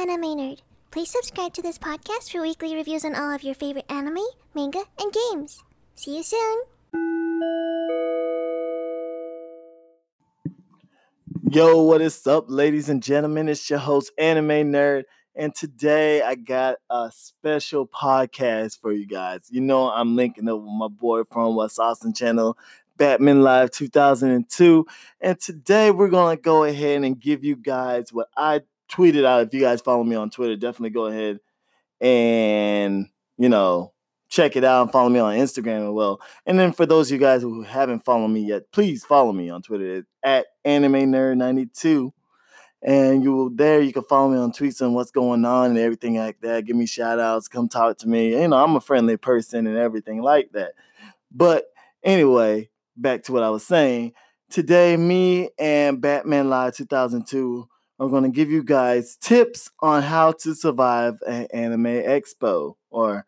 Anime Maynard. Please subscribe to this podcast for weekly reviews on all of your favorite anime, manga, and games. See you soon! Yo, what is up, ladies and gentlemen? It's your host, Anime Nerd, and today I got a special podcast for you guys. You know, I'm linking up with my boy from West Austin channel, Batman Live 2002, and today we're gonna go ahead and give you guys what I tweeted out. If you guys follow me on Twitter, definitely go ahead and you know check it out and follow me on Instagram as well. And then for those of you guys who haven't followed me yet, please follow me on Twitter. At Anime Nerd 92 and you will there you can follow me on tweets and what's going on and everything like that. Give me shout outs come talk to me. You know i'm a friendly person and everything like that. But anyway back to what i was saying. Today me and batman live 2002 are going to give you guys tips on how to survive an anime expo or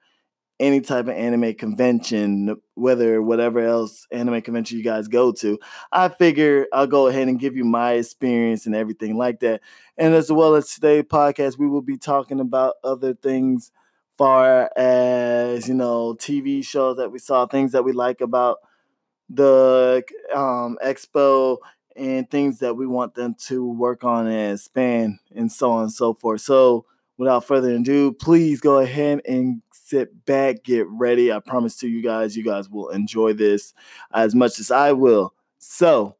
any type of anime convention, whether whatever else anime convention you guys go to, I figure I'll go ahead and give you my experience and everything like that. And as well as today's podcast, we will be talking about other things far as, you know, TV shows that we saw, things that we like about the um, expo and things that we want them to work on and expand and so on and so forth. So without further ado, please go ahead and sit back, get ready. I promise to you guys, you guys will enjoy this as much as I will. So,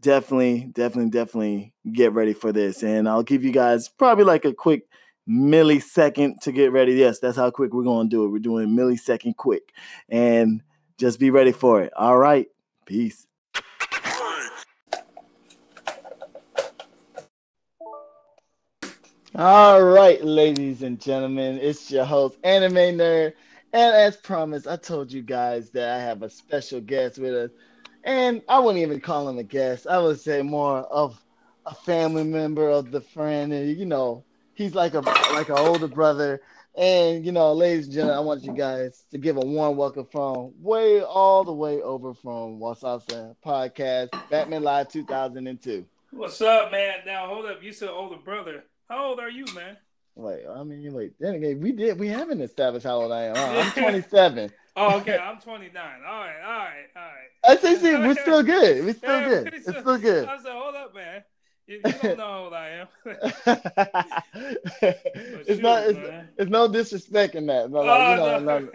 definitely, definitely, definitely get ready for this. And I'll give you guys probably like a quick millisecond to get ready. Yes, that's how quick we're going to do it. We're doing millisecond quick. And just be ready for it. All right. Peace. All right, ladies and gentlemen, it's your host, Anime Nerd. And as promised, I told you guys that I have a special guest with us. And I wouldn't even call him a guest. I would say more of a family member of the friend. And you know, he's like a like an older brother. And you know, ladies and gentlemen, I want you guys to give a warm welcome from way all the way over from Wasasa Podcast, Batman Live 2002. What's up, man? Now hold up. You said older brother. How old are you, man? Wait, I mean, wait. Then again, we did. We haven't established how old I am. I'm 27. oh, okay. I'm 29. All right, all right, all right. I say, see, we're still good. We're still yeah, good. It's still, still good. I said, hold up, man. You, you don't know how old I am. it's shoot, not. It's, it's, no disrespect in that. But, like, oh, you know, no. no.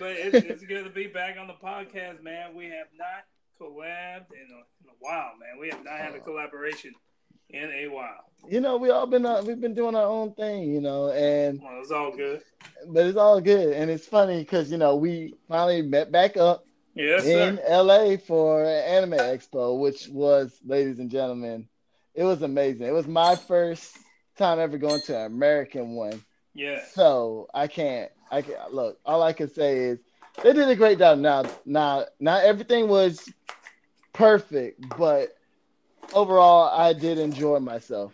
but it's, it's good to be back on the podcast, man. We have not collabed in a, in a while, man. We have not had a oh. collaboration in a while. You know, we all been uh, we've been doing our own thing, you know, and well, it's all good. But it's all good, and it's funny because you know we finally met back up yes, in sir. LA for Anime Expo, which was, ladies and gentlemen, it was amazing. It was my first time ever going to an American one. Yeah. So I can't. I can look. All I can say is they did a great job. Now, now, not everything was perfect, but overall, I did enjoy myself.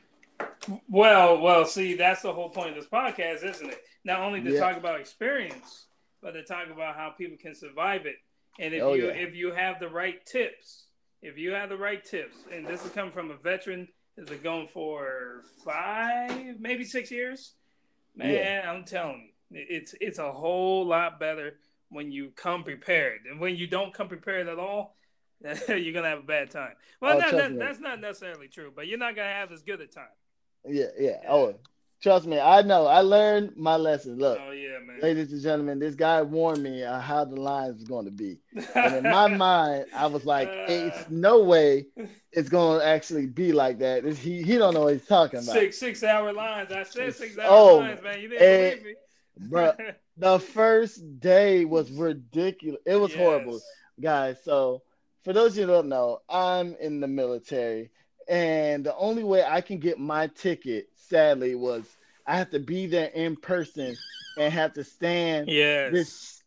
Well, well, see, that's the whole point of this podcast, isn't it? Not only to yeah. talk about experience, but to talk about how people can survive it. And if oh, you yeah. if you have the right tips, if you have the right tips, and this is coming from a veteran that's been going for five, maybe six years, man, yeah. I'm telling you, it's it's a whole lot better when you come prepared. And when you don't come prepared at all, you're gonna have a bad time. Well, oh, not, that's not necessarily true, but you're not gonna have as good a time. Yeah, yeah. yeah. Oh, trust me, I know. I learned my lesson. Look, oh yeah, man. Ladies and gentlemen, this guy warned me uh, how the lines was going to be, and in my mind, I was like, "It's no way it's going to actually be like that." It's, he he don't know what he's talking about. Six six hour lines. I said six hour oh, lines, man. You didn't believe me, bro. the first day was ridiculous. It was yes. horrible, guys. So for those of you who don't know, I'm in the military, and the only way I can get my ticket, sadly, was I have to be there in person and have to stand yes. this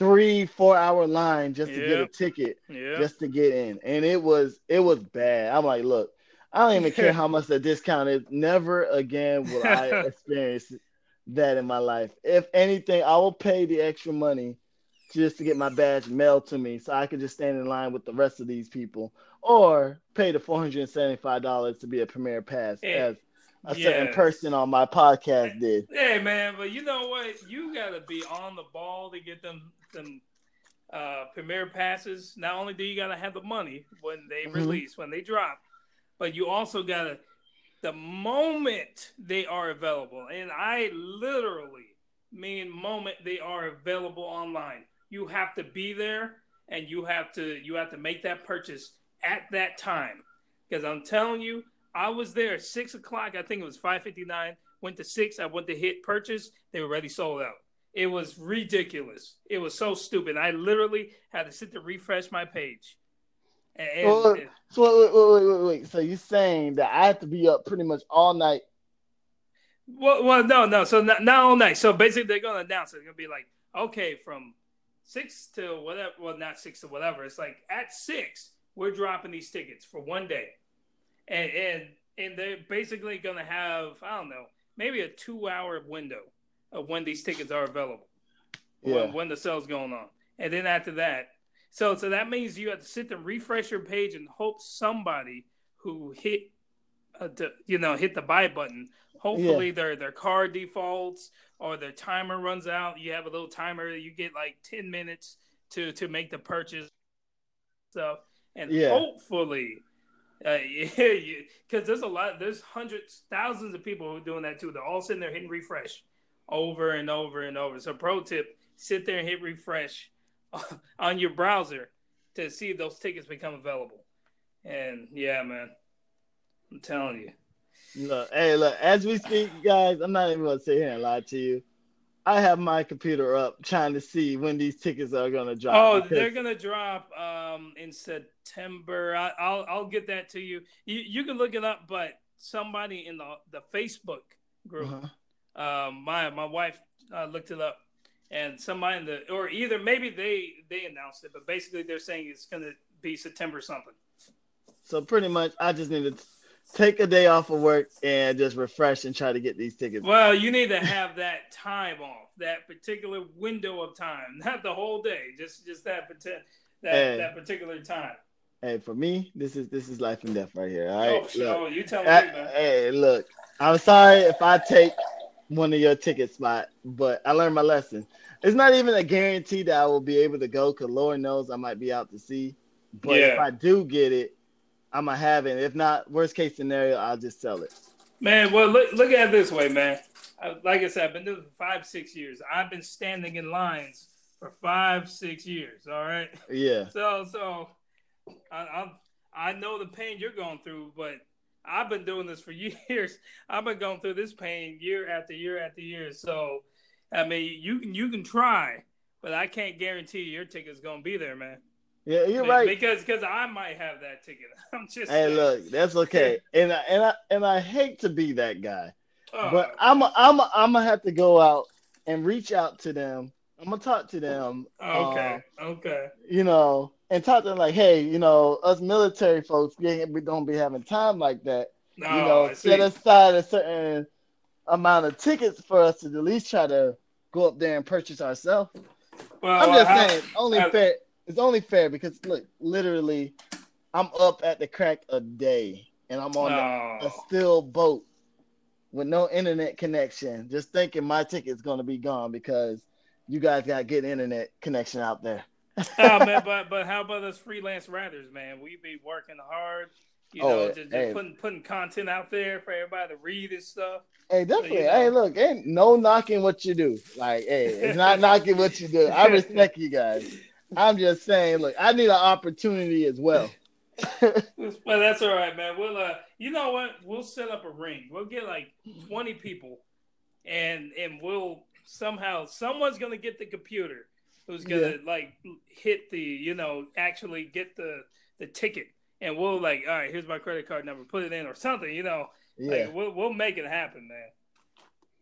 three, four hour line just to yep. get a ticket, yep. just to get in. And it was it was bad. I'm like, look, I don't even care how much the discount is. Never again will I experience that in my life. If anything, I will pay the extra money just to get my badge mailed to me so I could just stand in line with the rest of these people or pay the $475 to be a premier pass and, as a certain person on my podcast did. Hey man, but you know what? You gotta be on the ball to get them them uh premiere passes. Not only do you gotta have the money when they mm-hmm. release, when they drop, but you also gotta the moment they are available, and I literally mean moment they are available online. You have to be there and you have to you have to make that purchase at that time. Because I'm telling you, I was there at six o'clock. I think it was five fifty nine. Went to six. I went to hit purchase. They were already sold out. It was ridiculous. It was so stupid. I literally had to sit to refresh my page. And, well, so wait, wait, wait, wait, So you're saying that I have to be up pretty much all night? Well, well, no, no. So not, not all night. So basically, they're gonna announce it. It's gonna be like, okay, from six to whatever. Well, not six to whatever. It's like at six, we're dropping these tickets for one day and and and they're basically going to have I don't know maybe a two hour window of when these tickets are available, yeah. when, when the sale's going on, and then after that, so so that means you have to sit and refresh your page and hope somebody who hit, uh, to, you know, hit the buy button. Hopefully yeah. their their card defaults or their timer runs out. You have a little timer. You get like ten minutes to to make the purchase stuff, and yeah. hopefully uh, yeah, because there's a lot, there's hundreds, thousands of people who are doing that too. They're all sitting there hitting refresh over and over and over. So, pro tip: sit there and hit refresh on your browser to see if those tickets become available. And yeah, man, I'm telling you. Look, hey, look, as we speak, guys, I'm not even gonna sit here and lie to you. I have my computer up trying to see when these tickets are gonna drop. Oh, because... they're gonna drop um, in September. I, will I'll get that to you. You you can look it up, but somebody in the the Facebook group, uh-huh. um, my my wife uh, looked it up, and somebody in the or either maybe they they announced it, but basically they're saying it's gonna be September something. So pretty much, I just need to take a day off of work and just refresh and try to get these tickets. Well, you need to have that time off, that particular window of time, not the whole day, just just that that hey, that particular time. Hey, for me, this is this is life and death right here. All oh, right, oh, look, oh, you tell me. Hey, look, I'm sorry if I take one of your ticket spot, but I learned my lesson. It's not even a guarantee that I will be able to go, cause Lord knows I might be out to sea. But yeah. if I do get it, I'm gonna have it. If not, worst case scenario, I'll just sell it. Man, well, look look at it this way, man. Like I said, I've been doing it for five, six years. I've been standing in lines for five, six years. All right. Yeah. So, so I, I I know the pain you're going through, but I've been doing this for years. I've been going through this pain year after year after year. So, I mean, you can you can try, but I can't guarantee your ticket's gonna be there, man. Yeah, you're right. Because because I might have that ticket. I'm just. Hey, saying. look, that's okay. and I, and I and I hate to be that guy, oh. but I'm a, I'm a, I'm gonna have to go out and reach out to them. I'm gonna talk to them. Okay. Um, okay. You know, and talk to them like, hey, you know, us military folks, we don't be having time like that. No, you know, set aside a certain amount of tickets for us to at least try to go up there and purchase ourselves. Well, I'm just I, saying, only I, fair it's only fair because look, literally, I'm up at the crack a day and I'm on a, a still boat with no internet connection, just thinking my ticket's gonna be gone because you guys got good internet connection out there. oh man, but but how about us freelance writers, man? We be working hard, you oh, know, just, just hey. putting putting content out there for everybody to read and stuff. Hey, definitely. So, you know. Hey, look, ain't no knocking what you do. Like, hey, it's not knocking what you do. I respect you guys. I'm just saying, look, I need an opportunity as well. well, that's all right, man. We'll, uh, you know what? We'll set up a ring. We'll get like 20 people, and and we'll somehow someone's gonna get the computer who's gonna yeah. like hit the, you know, actually get the the ticket, and we'll like, all right, here's my credit card number, put it in or something, you know. Yeah. Like, we'll we'll make it happen, man.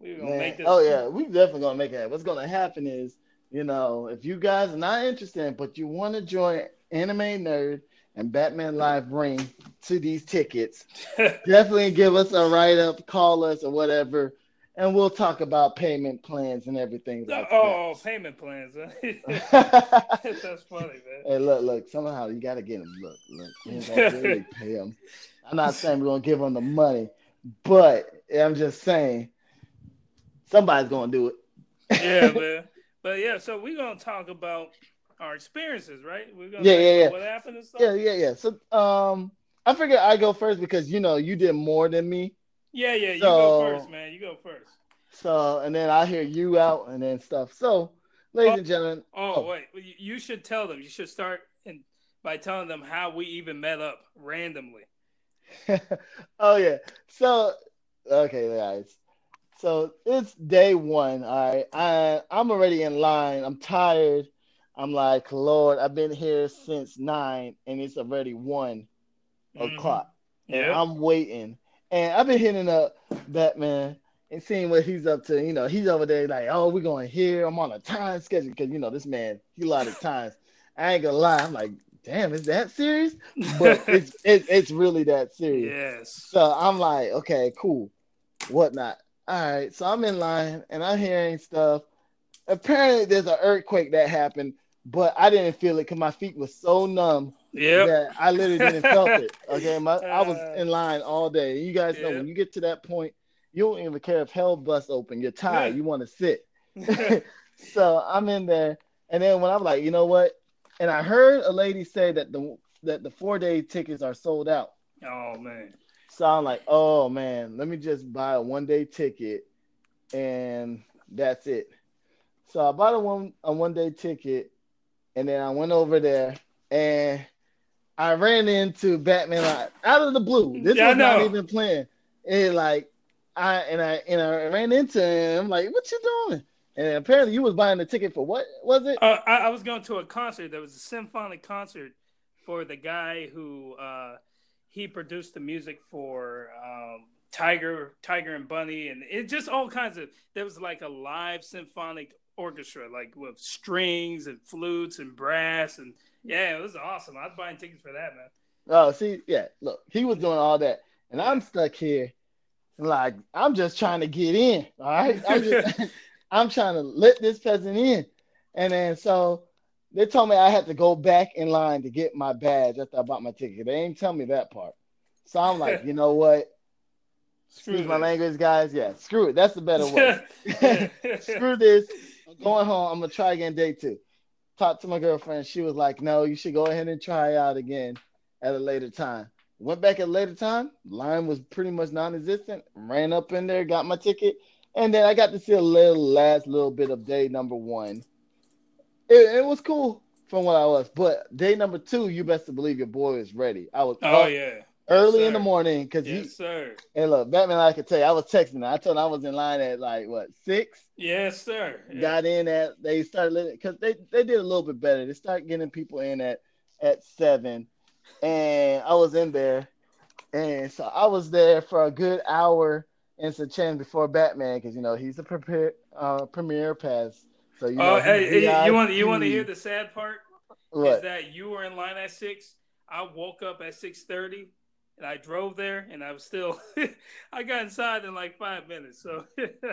We're gonna man. make this. Oh yeah, we definitely gonna make it happen. What's gonna happen is you know, if you guys are not interested, but you want to join Anime Nerd and Batman Live Ring to these tickets, definitely give us a write up, call us or whatever, and we'll talk about payment plans and everything. Oh, like oh, payment plans. That's funny, man. Hey, look, look. Somehow you got to get them. Look, look. really pay them. I'm not saying we're gonna give them the money, but I'm just saying, somebody's gonna do it. yeah, man. But yeah, so we're gonna talk about our experiences, right? We're gonna yeah, yeah, yeah. What happened and stuff. Yeah, yeah, yeah. So, um, I figured I go first because you know you did more than me. Yeah, yeah. You go first, man. You go first. So, and then I hear you out and then stuff. So, ladies oh, and gentlemen. Oh, oh, wait. You should tell them. You should start in, by telling them how we even met up randomly. oh yeah. So, okay, guys. So it's day one. All right. I I'm already in line. I'm tired. I'm like, Lord, I've been here since nine and it's already one mm-hmm. o'clock. And yep. I'm waiting. And I've been hitting up Batman and seeing what he's up to. You know, he's over there like, oh, we're going here. I'm on a time schedule because you know this man, he a lot of times. I ain't gonna lie. I'm like, damn, is that serious? But it's it, it's really that serious. Yes. So I'm like, okay, cool, whatnot. All right. So I'm in line and I'm hearing stuff. Apparently, there's an earthquake that happened, but I didn't feel it because my feet were so numb. Yeah. That I literally didn't felt it. Okay. My, I was uh. in line all day. You guys know when you get to that point, you don't even care if hell busts open. You're tired. Yeah. You want to sit. so I'm in there, and then when I'm like, you know what? And I heard a lady say that the that the four day tickets are sold out. Oh man. So I'm like, oh man, let me just buy a one day ticket, and that's it. So I bought a one a one day ticket, and then I went over there, and I ran into Batman like, out of the blue. This yeah, was not even planned. And like I and I and I ran into him. I'm like, what you doing? And apparently, you was buying the ticket for what was it? Uh, I, I, was going to a concert. There was a symphonic concert for the guy who uh, he produced the music for um, Tiger, Tiger and Bunny, and it just all kinds of. There was like a live symphonic orchestra, like with strings and flutes and brass, and yeah, it was awesome. I was buying tickets for that, man. Oh, see, yeah, look, he was doing all that, and I'm stuck here like I'm just trying to get in. All right. I'm, just, I'm trying to let this peasant in. And then so they told me I had to go back in line to get my badge after I bought my ticket. They ain't tell me that part. So I'm like, you know what? Screw Excuse my language, guys. Yeah, screw it. That's the better way. screw this. I'm going home. I'm gonna try again day two. Talked to my girlfriend. She was like, no, you should go ahead and try out again at a later time. Went back at a later time. Line was pretty much non-existent. Ran up in there, got my ticket, and then I got to see a little last little bit of day number one. It, it was cool from what I was, but day number two, you best to believe your boy is ready. I was oh yeah early yes, in the morning because yes, he sir. And look, Batman, I could tell you, I was texting. I told him I was in line at like what six. Yes, sir. Yeah. Got in at they started because they they did a little bit better. They started getting people in at at seven and I was in there, and so I was there for a good hour and some change before Batman because you know he's a prepare, uh, premiere pass. So you uh, know, oh, hey, you want you want to hear the sad part? What? Is that you were in line at six? I woke up at six thirty and I drove there, and I was still. I got inside in like five minutes. So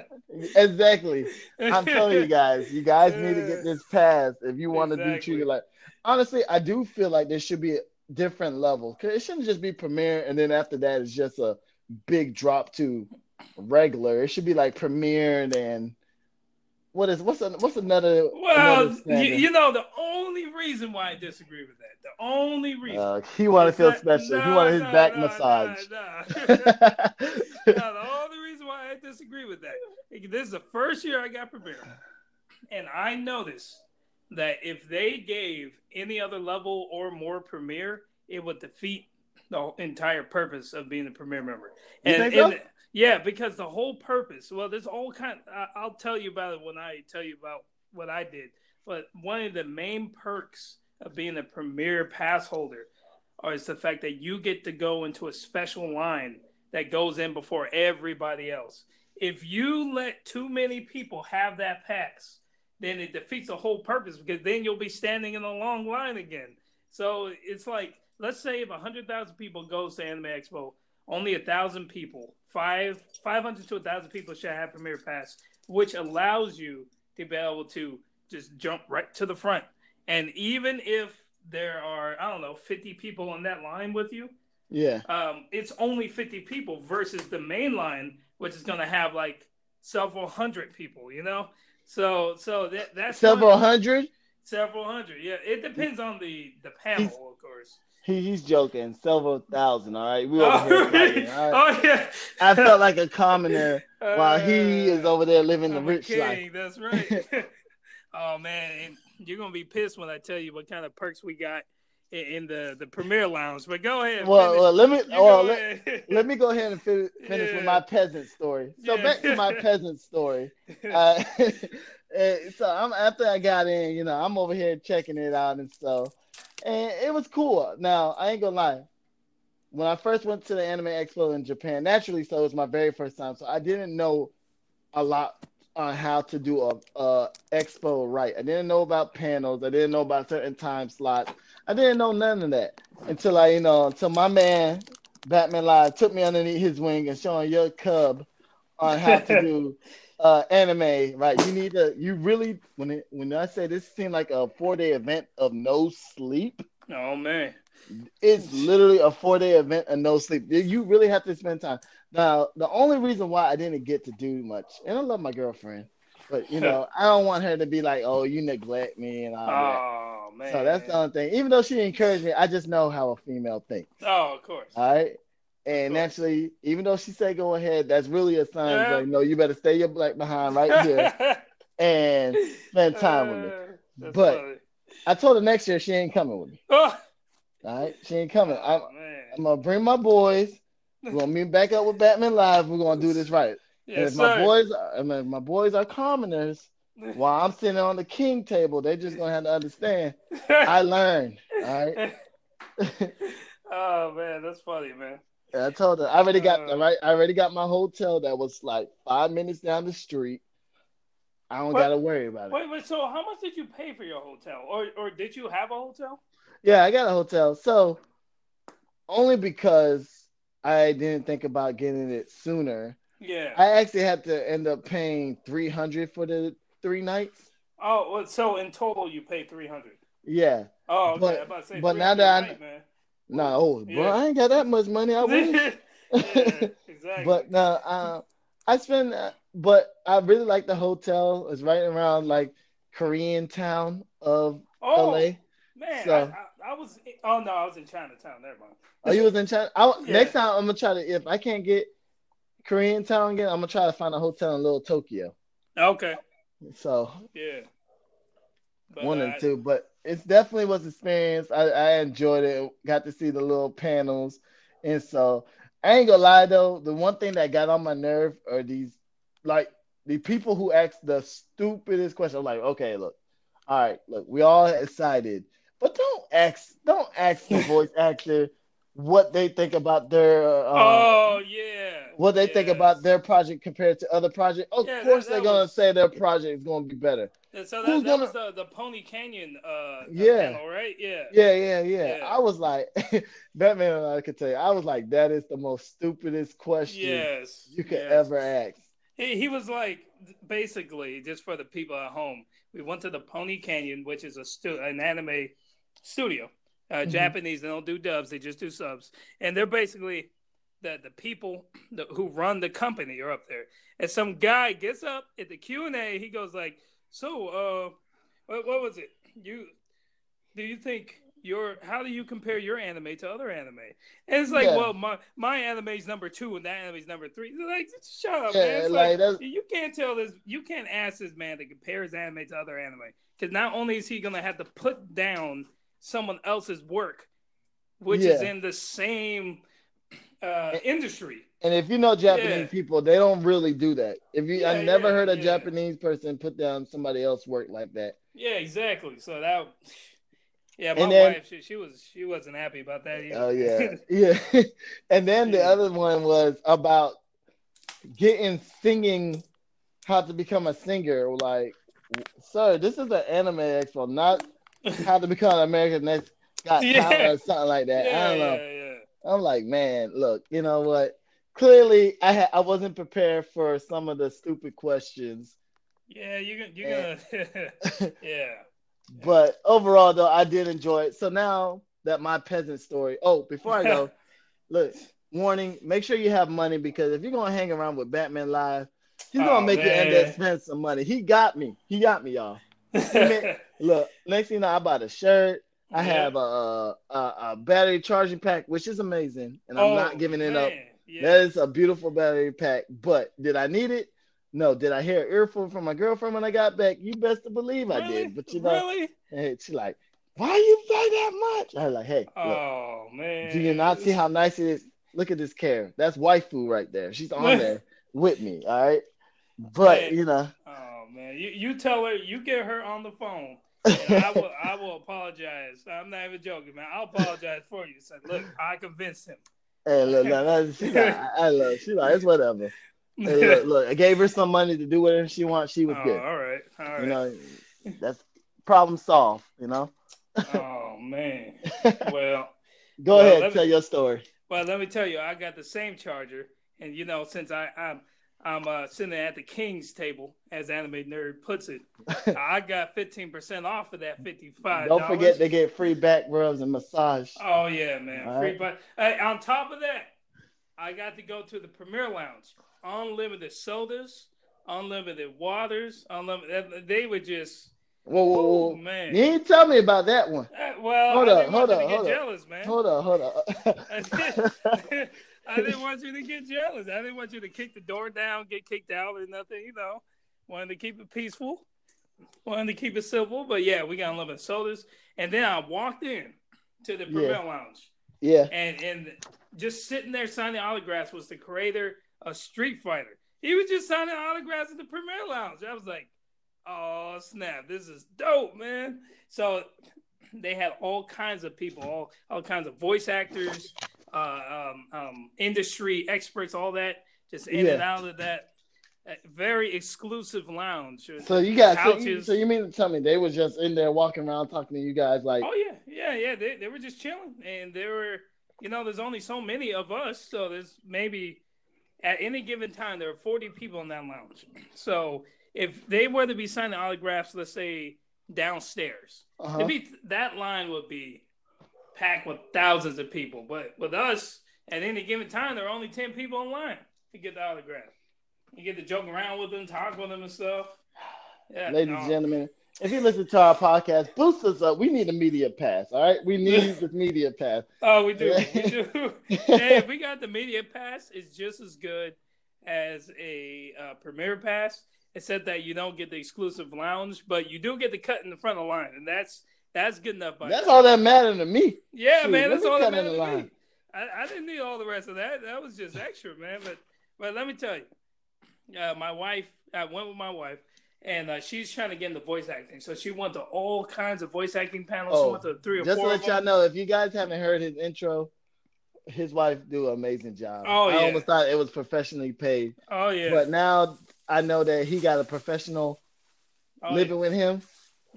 exactly, I'm telling you guys, you guys need to get this pass if you want exactly. to be treated like. Honestly, I do feel like there should be a different levels. Cause it shouldn't just be premiere and then after that it's just a big drop to regular. It should be like premiere and then what is what's what's another? Well, another you, you, know the only reason why I disagree with that. The only reason uh, he wanted to feel that, special. No, he wanted his no, back no, massage. No, the only reason why I disagree with that. This is the first year I got premiere, and I noticed that if they gave any other level or more premiere, it would defeat the entire purpose of being a premiere member. And, so? and, yeah, because the whole purpose. Well, there's all kind. I'll tell you about it when I tell you about what I did. But one of the main perks of being a premier pass holder is the fact that you get to go into a special line that goes in before everybody else. If you let too many people have that pass, then it defeats the whole purpose because then you'll be standing in a long line again. So it's like, let's say if 100,000 people goes to Anime Expo, only a thousand people, five 500 to a thousand people should have Premiere Pass, which allows you to be able to just jump right to the front. And even if there are, I don't know, 50 people on that line with you, yeah, um, it's only 50 people versus the main line which is gonna have like several hundred people. You know, so so that that's several hundred. Several hundred, yeah. It depends on the the panel, he's, of course. He, he's joking. Several thousand. All right, we over oh, here. Fighting, right? Oh yeah. I felt like a commoner while he is over there living the rich life. That's right. oh man, and you're gonna be pissed when I tell you what kind of perks we got in the the premier lounge. But go ahead. Well, well let me well, let, let, me go ahead and finish, finish yeah. with my peasant story. So yeah. back to my peasant story. Uh, so I'm after I got in, you know, I'm over here checking it out and stuff, and it was cool. Now I ain't gonna lie. When I first went to the Anime Expo in Japan, naturally, so it was my very first time, so I didn't know a lot on how to do a, a expo right. I didn't know about panels. I didn't know about certain time slots. I didn't know none of that until I, you know, until my man Batman Live took me underneath his wing and showing your cub on how to do uh, anime. Right, you need to. You really when it, when I say this seemed like a four day event of no sleep. Oh man, it's literally a four day event of no sleep. You really have to spend time. Now, the only reason why I didn't get to do much, and I love my girlfriend, but you know, I don't want her to be like, "Oh, you neglect me," and all oh, that. man. So that's the only thing. Even though she encouraged me, I just know how a female thinks. Oh, of course. All right. And naturally, even though she said go ahead, that's really a sign yeah. like, no, you better stay your black behind right here and spend time with me. Uh, but funny. I told her next year she ain't coming with me. Oh. All right, she ain't coming. Oh, I'm, I'm, gonna bring my boys. We're gonna meet back up with Batman Live. We're gonna do this right. Yes, and if sir. my boys, I mean, my boys are commoners, while I'm sitting on the king table, they're just gonna have to understand. I learned. All right. oh man, that's funny, man. I told her I already got uh, right. I already got my hotel that was like five minutes down the street. I don't gotta worry about it. Wait, wait. So, how much did you pay for your hotel, or or did you have a hotel? Yeah, I got a hotel. So only because I didn't think about getting it sooner. Yeah. I actually had to end up paying three hundred for the three nights. Oh, so in total you paid three hundred. Yeah. Oh, okay. But, but now that I man. No, oh, yeah. bro, I ain't got that much money. I wish. yeah, exactly. but no, uh, I spend. Uh, but I really like the hotel. It's right around like Korean town of oh, LA. Man, so, I was. Oh no, I was in Chinatown. Never mind. Oh, you was in China. I, yeah. Next time I'm gonna try to. If I can't get Korean town again, I'm gonna try to find a hotel in Little Tokyo. Okay. So. Yeah. But, one uh, and two, but it definitely was experience. I, I enjoyed it. Got to see the little panels, and so I ain't gonna lie though. The one thing that got on my nerve are these, like the people who ask the stupidest question. I'm like, okay, look, all right, look, we all excited but don't ask don't ask the voice actor what they think about their uh, oh yeah what they yes. think about their project compared to other projects of yeah, course that, that they're gonna say their project is gonna be better yeah, so that, Who's that gonna... was the, the pony canyon uh yeah panel, right yeah yeah yeah yeah, yeah. i was like batman i could tell you i was like that is the most stupidest question yes you could yes. ever ask he, he was like basically just for the people at home we went to the pony canyon which is a stu- an anime studio. Uh, mm-hmm. Japanese, they don't do dubs; they just do subs, and they're basically the the people that, who run the company are up there. And some guy gets up at the Q and A. He goes like, "So, uh, what, what was it? You do you think your how do you compare your anime to other anime? And it's like, yeah. well, my my anime's number two and that anime's number three. It's like, shut up, yeah, man. It's like, like you can't tell this, you can't ask this man to compare his anime to other anime because not only is he gonna have to put down someone else's work, which yeah. is in the same uh, industry. And if you know Japanese yeah. people, they don't really do that. If you, yeah, I never heard a Japanese person put down somebody else's work like that. Yeah, exactly. So that, yeah, my then, wife, she, she, was, she wasn't happy about that. Either. Oh yeah, yeah. and then the other one was about getting singing, how to become a singer. Like, sir, this is an anime expo, not how to become an American Next Got yeah. Or something like that. Yeah, I don't know. Yeah, I'm like, man, look, you know what? Clearly, I ha- I wasn't prepared for some of the stupid questions. Yeah, you're gonna, you're gonna, yeah. But overall, though, I did enjoy it. So now that my peasant story. Oh, before I go, look, warning: make sure you have money because if you're gonna hang around with Batman Live, he's gonna oh, make man. you end up spend some money. He got me. He got me, y'all. look, next thing you know, I bought a shirt. I yeah. have a, a, a battery charging pack, which is amazing, and I'm oh, not giving it man. up. Yes. That is a beautiful battery pack. But did I need it? No. Did I hear an earful from my girlfriend when I got back? You best to believe really? I did. But you know, really? Hey, she like, why you pay that much? I was like, hey, oh look, man, do you not see how nice it is? Look at this care. That's waifu right there. She's on there with me. All right, but man. you know. Oh man, you you tell her you get her on the phone. I will I will apologize. I'm not even joking, man. I'll apologize for you. Say, look, I convinced him. Hey, look, no, no, she like, I love. She like it's whatever. Hey, look, look, I gave her some money to do whatever she wants. She was oh, good. All right, all right. You know, that's problem solved. You know. oh man. Well. Go well, ahead, tell me, your story. Well, let me tell you, I got the same charger, and you know, since I I'm I'm uh, sitting at the king's table, as Anime Nerd puts it. I got 15% off of that 55 Don't forget to get free back rubs and massage. Oh, yeah, man. All free right. Hey, on top of that, I got to go to the Premier Lounge. Unlimited sodas, unlimited waters, unlimited. They were just. Whoa, whoa, whoa. man. You didn't tell me about that one. Uh, well, hold up, hold up, hold up. Jealous, man. Hold up, hold up. I didn't want you to get jealous. I didn't want you to kick the door down, get kicked out, or nothing. You know, wanted to keep it peaceful, wanted to keep it civil. But yeah, we got a little bit of sodas, and then I walked in to the Premier yeah. Lounge. Yeah, and and just sitting there signing autographs was the creator of Street Fighter. He was just signing autographs at the Premier Lounge. I was like, oh snap, this is dope, man. So they had all kinds of people, all all kinds of voice actors, uh, um, um, industry experts, all that, just in yeah. and out of that uh, very exclusive lounge. So you got so you, so you, mean to tell me they were just in there walking around talking to you guys like? Oh yeah, yeah, yeah. They they were just chilling, and there were you know there's only so many of us, so there's maybe at any given time there are 40 people in that lounge. So if they were to be signing autographs, let's say downstairs, uh-huh. be, that line would be packed with thousands of people. But with us, at any given time, there are only 10 people online to get the autograph. You get to joke around with them, talk with them and stuff. Yeah, Ladies and gentlemen, if you listen to our podcast, boost us up. We need a media pass. All right, we need this media pass. Oh, we do. we do. hey, if we got the media pass, it's just as good as a uh, premiere pass, except that you don't get the exclusive lounge, but you do get the cut in the front of the line, and that's that's good enough. That's all that mattered to me. Yeah, Shoot, man, that's all that mattered to me. I, I, didn't need all the rest of that. That was just extra, man. But but let me tell you, uh, my wife. I went with my wife, and uh, she's trying to get into voice acting. So she went to all kinds of voice acting panels. Oh, she went to three or just four. Just to let y'all know, if you guys haven't heard his intro, his wife do an amazing job. Oh yeah. I almost thought it was professionally paid. Oh yeah. But now I know that he got a professional oh, living yeah. with him.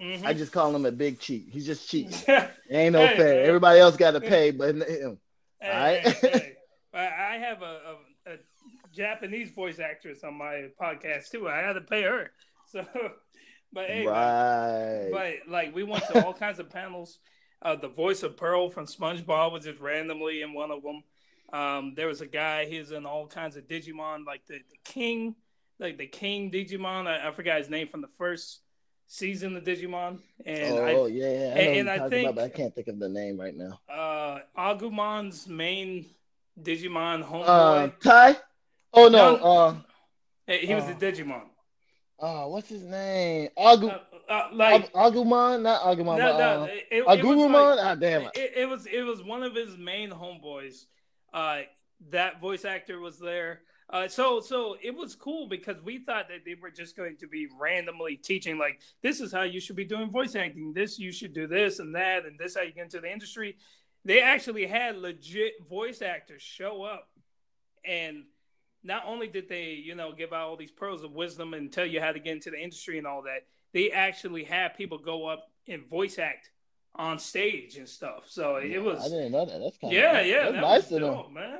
Mm-hmm. I just call him a big cheat. He's just cheating. ain't no hey, fair. Hey. Everybody else got to pay, but him. Hey, All right. I have a, a, a, Japanese voice actress on my podcast too. I had to pay her. So, but hey, right. but like we went to all kinds of panels. Uh, the voice of Pearl from SpongeBob was just randomly in one of them. Um, there was a guy. He's in all kinds of Digimon, like the, the King, like the King Digimon. I, I forgot his name from the first season of Digimon. And oh I, yeah, yeah. I and, and I think about, I can't think of the name right now. Uh, Agumon's main Digimon homeboy. Uh, Tai. Oh no. no uh, he was uh, the Digimon. Oh, what's his name? Agu. Uh, uh, like Agumon, not Agumon. No, no, uh, it, it Agumon. Like, ah, damn it. it. It was it was one of his main homeboys. Uh, that voice actor was there. Uh, so so it was cool because we thought that they were just going to be randomly teaching like this is how you should be doing voice acting. This you should do this and that and this how you get into the industry. They actually had legit voice actors show up, and not only did they you know give out all these pearls of wisdom and tell you how to get into the industry and all that, they actually had people go up and voice act on stage and stuff. So it was. I didn't know that. That's kind yeah, of yeah. That's that nice to know, man.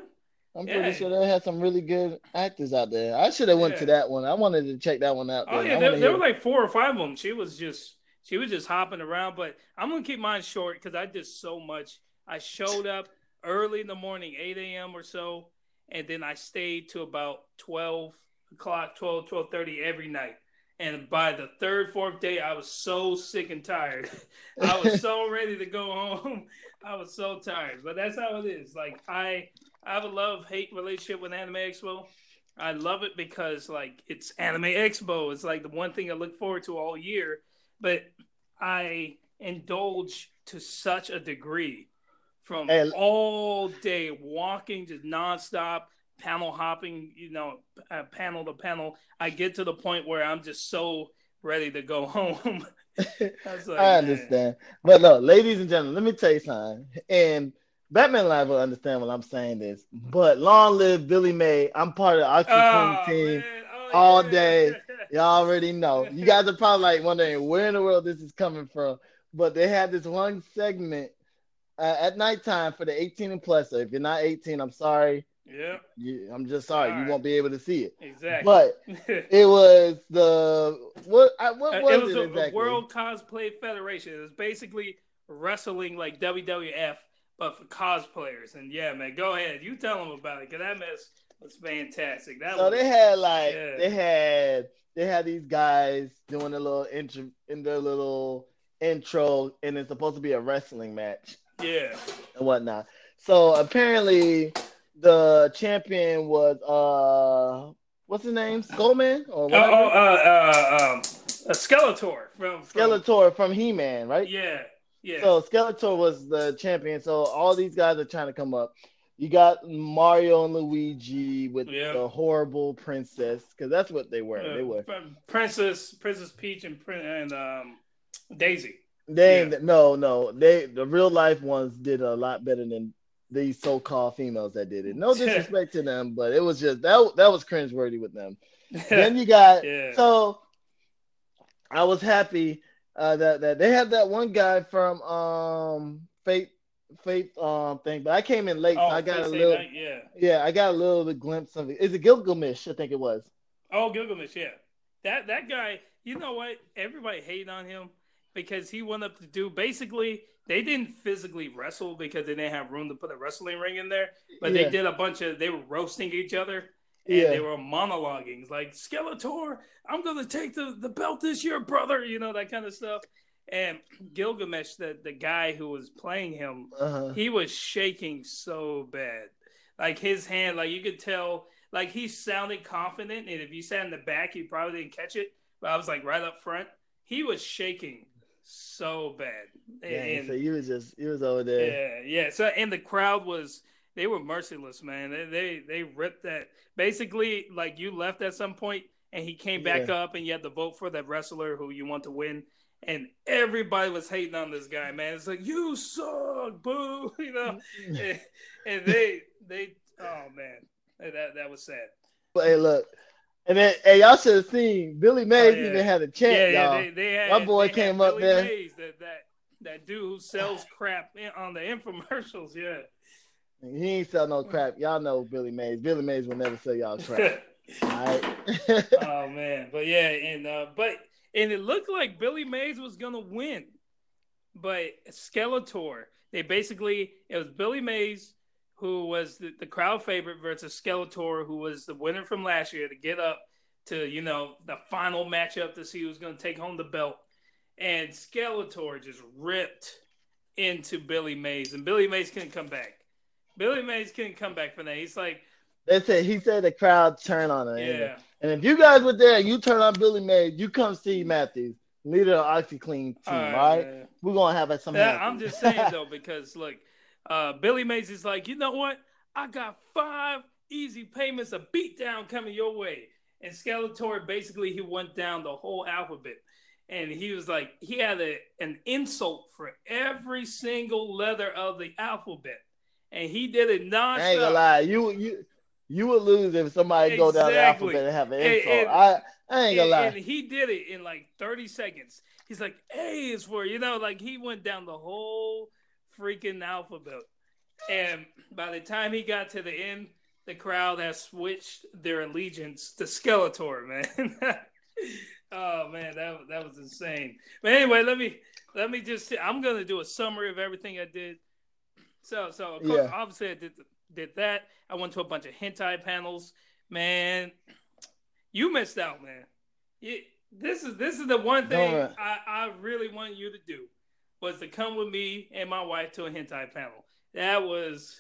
I'm yeah. pretty sure they had some really good actors out there. I should have went yeah. to that one. I wanted to check that one out. Oh yeah, there, there were like four or five of them. She was just she was just hopping around. But I'm gonna keep mine short because I did so much. I showed up early in the morning, 8 a.m. or so, and then I stayed to about 12 o'clock, 12, 12.30 every night. And by the third, fourth day, I was so sick and tired. I was so ready to go home. I was so tired. But that's how it is. Like I I have a love hate relationship with Anime Expo. I love it because like it's Anime Expo. It's like the one thing I look forward to all year. But I indulge to such a degree from hey, all day walking just nonstop panel hopping, you know, uh, panel to panel. I get to the point where I'm just so ready to go home. I, like, I understand, man. but look, ladies and gentlemen, let me tell you something. And Batman Live will understand what I'm saying this, but long live Billy May. I'm part of the oh, team oh, all yeah. day. Y'all already know. You guys are probably like wondering where in the world this is coming from, but they had this one segment uh, at nighttime for the 18 and plus. So if you're not 18, I'm sorry. Yeah. I'm just sorry you won't be able to see it. Exactly. But it was the what? What was it? Was it the exactly? World Cosplay Federation. It was basically wrestling like WWF, but for cosplayers. And yeah, man, go ahead. You tell them about it because that mess was fantastic. That so was, they had like yeah. they had they had these guys doing a little intro in their little intro, and it's supposed to be a wrestling match. Yeah. And whatnot. So apparently the champion was uh what's his name? Skullman or whatever? Oh, oh uh, uh, um, a Skeletor from, from Skeletor from He Man, right? Yeah, yeah. So Skeletor was the champion. So all these guys are trying to come up. You got Mario and Luigi with yep. the horrible princess because that's what they were. Uh, they were Princess Princess Peach and and um, Daisy. They yeah. no no they the real life ones did a lot better than these so-called females that did it. No disrespect to them, but it was just that that was cringeworthy with them. then you got yeah. so I was happy uh, that that they had that one guy from um Fate Fate um thing, but I came in late, oh, so I got a little night, yeah yeah I got a little glimpse of it. Is it Gilgamesh? I think it was. Oh, Gilgamesh, yeah. That that guy, you know what? Everybody hate on him because he went up to do basically they didn't physically wrestle because they didn't have room to put a wrestling ring in there, but yeah. they did a bunch of they were roasting each other and yeah. they were monologuing like Skeletor, I'm gonna take the, the belt this year, brother, you know, that kind of stuff. And Gilgamesh, the, the guy who was playing him, uh-huh. he was shaking so bad. Like his hand, like you could tell, like he sounded confident, and if you sat in the back, you probably didn't catch it. But I was like right up front. He was shaking so bad. Yeah, and, so you was just you was over there. Yeah, yeah. So and the crowd was they were merciless, man. They they, they ripped that. Basically, like you left at some point and he came back yeah. up and you had to vote for that wrestler who you want to win. And everybody was hating on this guy, man. It's like you suck, boo, you know. and, and they they oh man, that that was sad. But hey, look, and then, hey, y'all should have seen Billy oh, Mays oh, yeah. even had a chant, yeah, yeah, y'all. They, they had, My boy came up Billy there. Mays, that, that that dude who sells crap on the infomercials, yeah. He ain't sell no crap. Y'all know Billy Mays. Billy Mays will never sell y'all crap. All right. oh man, but yeah, and uh, but and it looked like Billy Mays was gonna win, but Skeletor. They basically it was Billy Mays who was the, the crowd favorite versus Skeletor, who was the winner from last year to get up to, you know, the final matchup to see who's going to take home the belt. And Skeletor just ripped into Billy Mays, and Billy Mays couldn't come back. Billy Mays couldn't come back from that. He's like, they said he said the crowd turned on him. Yeah. And if you guys were there you turn on Billy Mays, you come see Matthews, leader of OxiClean team, all right? All right? We're gonna have some. Yeah, I'm just saying though, because look, uh, Billy Mays is like, you know what? I got five easy payments of beatdown coming your way. And Skeletor basically he went down the whole alphabet. And he was like, he had a, an insult for every single letter of the alphabet. And he did it nonstop. I ain't gonna lie. You you you would lose if somebody exactly. go down the alphabet and have an insult. And, and, I, I ain't gonna and, lie. And he did it in like 30 seconds. He's like, A is for, you know, like he went down the whole freaking alphabet. And by the time he got to the end, the crowd has switched their allegiance to Skeletor, man. oh man, that that was insane. But anyway, let me let me just I'm gonna do a summary of everything I did. So so yeah. obviously I did did that. I went to a bunch of hentai panels. Man, you missed out, man. You, this is this is the one thing I, I really want you to do was to come with me and my wife to a hentai panel. That was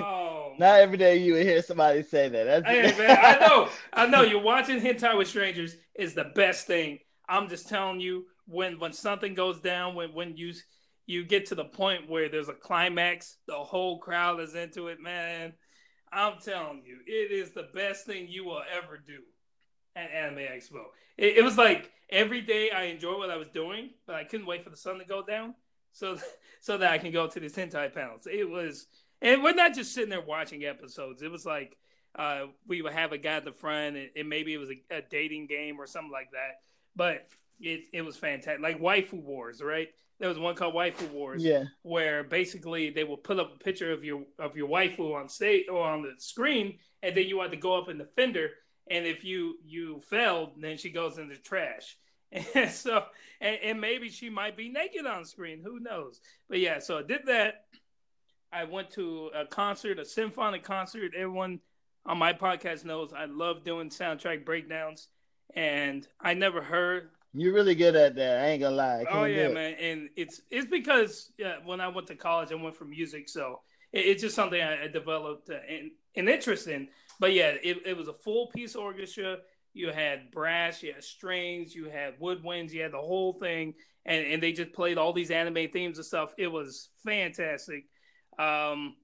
oh not every day you would hear somebody say that. That's hey, man, I know, I know. You're watching hentai with strangers is the best thing. I'm just telling you, when when something goes down, when when you you get to the point where there's a climax, the whole crowd is into it, man. I'm telling you, it is the best thing you will ever do at Anime Expo. It, it was like every day I enjoyed what I was doing, but I couldn't wait for the sun to go down so so that I can go to the hentai panels. It was, and we're not just sitting there watching episodes. It was like uh, we would have a guy at the front, and, and maybe it was a, a, dating game or something like that. But it it was fantastic, like Waifu Wars, right? There was one called Waifu Wars, yeah, where basically they will put up a picture of your of your waifu on stage or on the screen, and then you had to go up in the fender, and if you you failed, then she goes in the trash. And so, and, and maybe she might be naked on screen. Who knows? But yeah, so I did that. I went to a concert, a symphonic concert. Everyone on my podcast knows I love doing soundtrack breakdowns, and I never heard you're really good at that. I ain't gonna lie. Oh yeah, man, and it's it's because yeah, when I went to college, I went for music, so it, it's just something I, I developed uh, an, an interest in. But yeah, it, it was a full piece orchestra. You had brass, you had strings, you had woodwinds, you had the whole thing, and and they just played all these anime themes and stuff. It was fantastic. Um,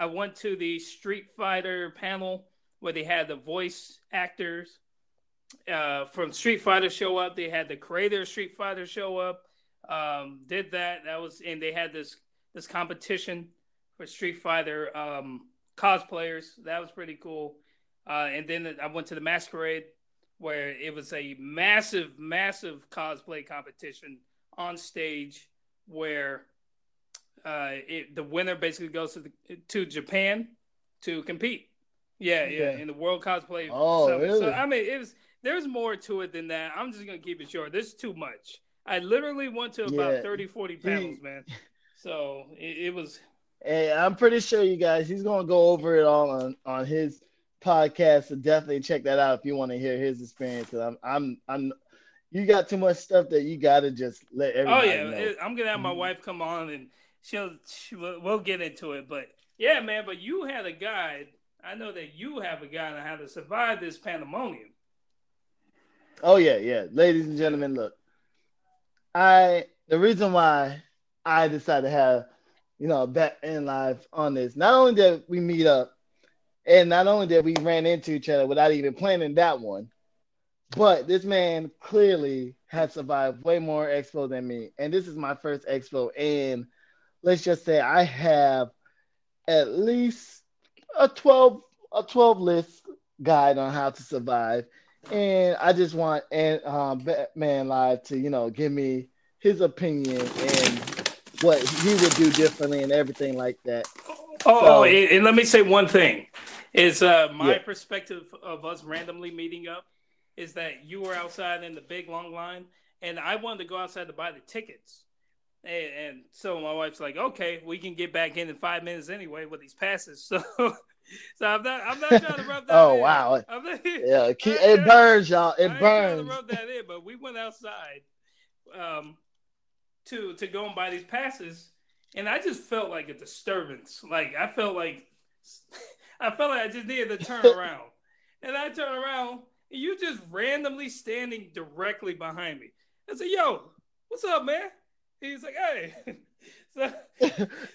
I went to the Street Fighter panel where they had the voice actors uh, from Street Fighter show up. They had the creator of Street Fighter show up. Um, did that. That was and they had this this competition for Street Fighter um, cosplayers. That was pretty cool. Uh, and then I went to the masquerade where it was a massive, massive cosplay competition on stage where uh, it, the winner basically goes to the, to Japan to compete. Yeah, yeah, in the World Cosplay. Oh, Summit. really? So I mean, it was there's more to it than that. I'm just gonna keep it short. There's too much. I literally went to about yeah. 30, 40 panels, man. So it, it, was. Hey, I'm pretty sure you guys. He's gonna go over it all on on his podcast. So definitely check that out if you want to hear his experience. Cause I'm I'm I'm. You got too much stuff that you gotta just let oh, everybody. Oh yeah, know. I'm gonna have my mm-hmm. wife come on and she'll she, we'll get into it. But yeah, man. But you had a guide. I know that you have a guide on how to survive this pandemonium. Oh yeah, yeah. Ladies and gentlemen, look. I the reason why I decided to have, you know, bet in live on this, not only did we meet up, and not only did we ran into each other without even planning that one, but this man clearly has survived way more expo than me. And this is my first expo. And let's just say I have at least a 12 a 12 list guide on how to survive and I just want and um, Batman Live to you know give me his opinion and what he would do differently and everything like that. Oh, so, oh and, let me say one thing: is uh, my yeah. perspective of us randomly meeting up is that you were outside in the big long line, and I wanted to go outside to buy the tickets. And, and so my wife's like, "Okay, we can get back in in five minutes anyway with these passes." So so I'm not I'm not trying to rub that. oh in. wow! Not, yeah, keep, it burns, y'all. It I burns. to rub that in, but we went outside, um, to to go and buy these passes, and I just felt like a disturbance. Like I felt like I felt like I just needed to turn around, and I turn around, and you just randomly standing directly behind me. I said, "Yo, what's up, man?" He's like, "Hey." so,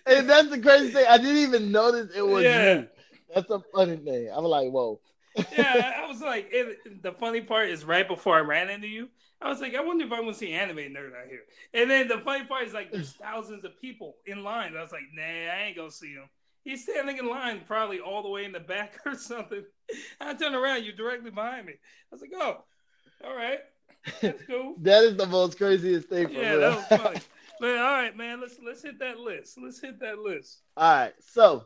and that's the crazy thing. I didn't even notice it was yeah. you. That's a funny thing. I'm like, whoa. yeah, I was like, it, the funny part is right before I ran into you, I was like, I wonder if I want to see anime nerd out here. And then the funny part is like, there's thousands of people in line. I was like, nah, I ain't gonna see him. He's standing in line, probably all the way in the back or something. I turn around, you're directly behind me. I was like, oh, all right, that's cool. that is the most craziest thing. For yeah, real. that was funny. But all right, man, let's let's hit that list. Let's hit that list. All right, so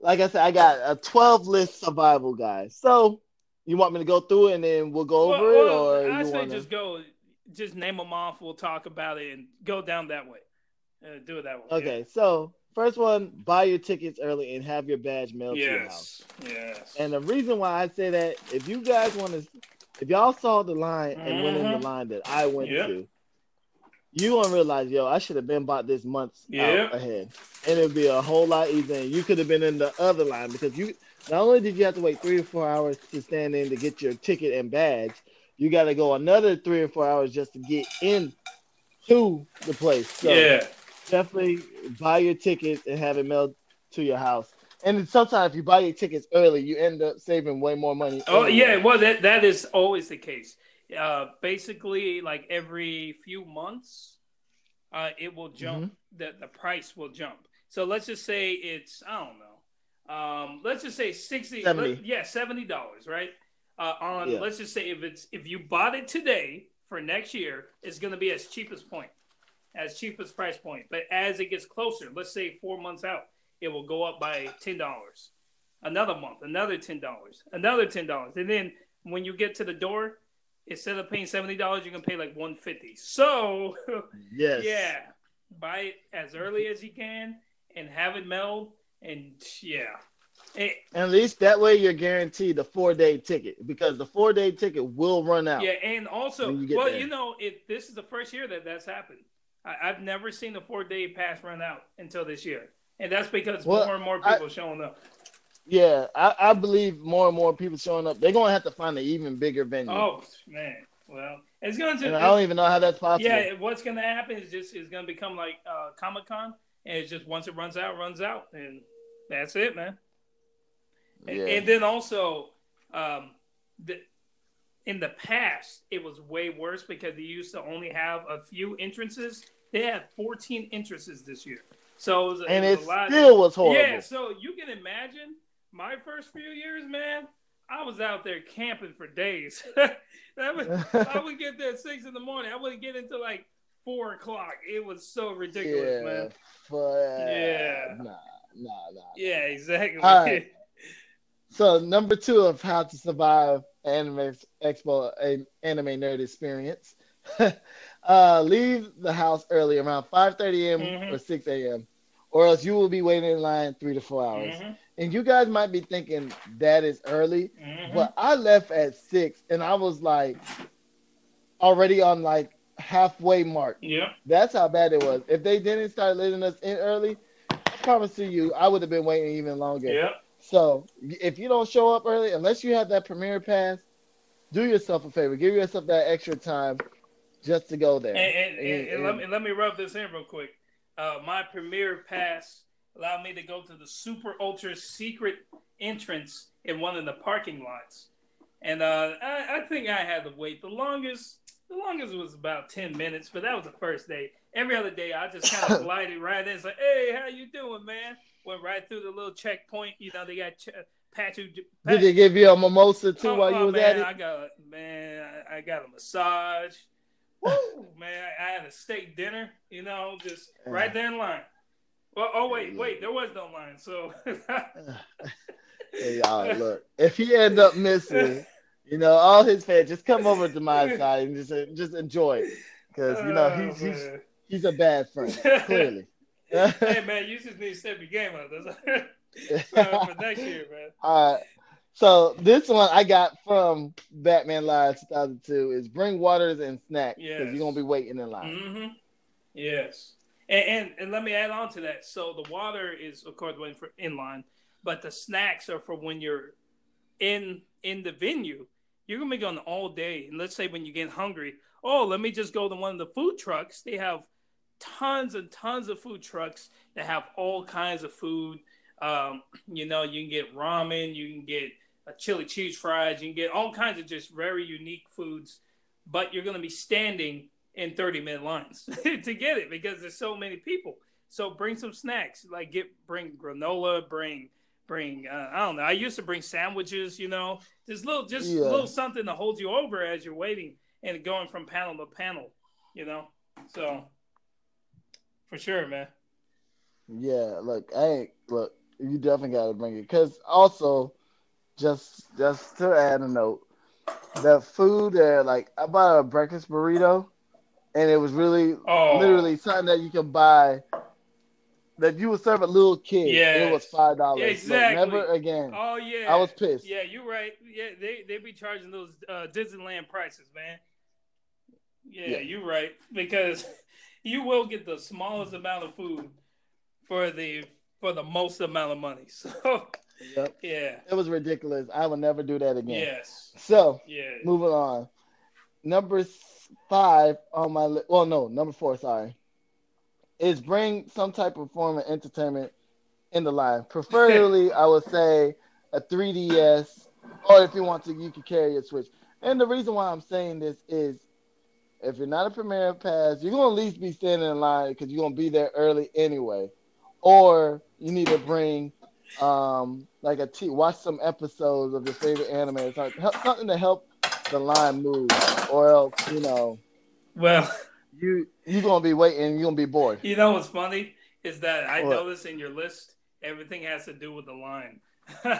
like I said, I got a 12 list survival guide. So you want me to go through it and then we'll go over well, it, or I say wanna... just go, just name them off. We'll talk about it and go down that way. Uh, do it that way. Okay, yeah. so First one, buy your tickets early and have your badge mailed yes. to your house. Yes. And the reason why I say that, if you guys want to, if y'all saw the line and mm-hmm. went in the mm-hmm. line that I went yep. to, you won't realize, yo, I should have been bought this month yep. ahead, and it'd be a whole lot easier. You could have been in the other line because you not only did you have to wait three or four hours to stand in to get your ticket and badge, you got to go another three or four hours just to get in to the place. So yeah, definitely buy your tickets and have it mailed to your house. And sometimes if you buy your tickets early, you end up saving way more money. Oh yeah, well that that is always the case. Uh, basically, like every few months, uh, it will jump. Mm-hmm. The the price will jump. So let's just say it's I don't know. Um, let's just say sixty. 70. Let, yeah, seventy dollars, right? Uh, on yeah. let's just say if it's if you bought it today for next year, it's going to be as cheapest point as cheapest price point. But as it gets closer, let's say four months out, it will go up by ten dollars. Another month, another ten dollars, another ten dollars, and then when you get to the door, instead of paying seventy dollars, you can pay like one fifty. So, yes, yeah, buy it as early as you can and have it mailed, and yeah. It, at least that way you're guaranteed the four day ticket because the four day ticket will run out. Yeah, and also, you well, there. you know, if this is the first year that that's happened. I, have never seen a four day pass run out until this year, and that's because well, more and more people I, showing up. Yeah, I, I, believe more and more people showing up. They're gonna have to find an even bigger venue. Oh man, well, it's going to. And I don't even know how that's possible. Yeah, what's gonna happen is just it's gonna become like uh, Comic Con, and it's just once it runs out, runs out, and that's it, man. Yeah. And, and then also, um, the, in the past, it was way worse because they used to only have a few entrances. They had 14 entrances this year. So it was, and it, was it still was horrible. Yeah, so you can imagine my first few years, man. I was out there camping for days. would, I would get there at six in the morning. I wouldn't get into like four o'clock. It was so ridiculous, yeah, man. But, yeah, nah, nah, nah. Yeah, exactly. All right. So number two of how to survive Anime Expo Anime Nerd Experience. uh, leave the house early around 5:30 a.m. Mm-hmm. or 6 a.m. or else you will be waiting in line three to four hours. Mm-hmm. And you guys might be thinking that is early, mm-hmm. but I left at six and I was like already on like halfway mark. Yeah, that's how bad it was. If they didn't start letting us in early, I promise you, I would have been waiting even longer. Yeah. So if you don't show up early, unless you have that premiere pass, do yourself a favor. Give yourself that extra time just to go there. And, and, and, and let, me, let me rub this in real quick. Uh, my premiere pass allowed me to go to the super ultra secret entrance in one of the parking lots. And uh, I, I, think I had to wait the longest. The longest was about ten minutes, but that was the first day. Every other day, I just kind of glided right in. It's like, "Hey, how you doing, man?" went right through the little checkpoint. You know, they got ch- Pat, Did they give you a mimosa too oh, while you oh, was man, at it? I got man, I, I got a massage. Woo, man, I had a steak dinner. You know, just right there in line. Well, oh wait, wait, there was no line. So, hey y'all, look, if he end up missing, you know, all his fans, just come over to my side and just just enjoy it, because you know he's, he's he's a bad friend, clearly hey man, you just need to step your game up. That's for next year, man. All right. So this one I got from Batman Live 2002 is bring waters and snacks because yes. you're gonna be waiting in line. Mm-hmm. Yes, and, and, and let me add on to that. So the water is of course waiting for in line, but the snacks are for when you're in in the venue. You're gonna be going all day, and let's say when you get hungry, oh, let me just go to one of the food trucks. They have tons and tons of food trucks that have all kinds of food. Um, you know, you can get ramen, you can get a chili cheese fries, you can get all kinds of just very unique foods, but you're to be standing in 30 minute lines to get it because there's so many people. So bring some snacks, like get bring granola, bring bring uh, I don't know. I used to bring sandwiches, you know, just little just yeah. little something to hold you over as you're waiting and going from panel to panel, you know. So for sure, man. Yeah, look, I ain't look. You definitely got to bring it because also, just just to add a note, the food there, like I bought a breakfast burrito, and it was really oh. literally something that you can buy that you would serve a little kid. Yeah, it was five dollars. exactly. never again. Oh yeah. I was pissed. Yeah, you're right. Yeah, they they be charging those uh, Disneyland prices, man. Yeah, yeah, you're right because you will get the smallest amount of food for the for the most amount of money. So Yep. Yeah. It was ridiculous. I will never do that again. Yes. So yeah. moving on. Number five on my list. Well, no, number four. Sorry. Is bring some type of form of entertainment in the line. Preferably, I would say a 3DS, or if you want to, you can carry a Switch. And the reason why I'm saying this is if you're not a Premier Pass, you're going to at least be standing in line because you're going to be there early anyway. Or you need to bring um, like a t- watch some episodes of your favorite anime, something to help the line move, or else you know. Well, you you're gonna be waiting. You're gonna be bored. You know what's funny is that I what? noticed in your list everything has to do with the line. uh,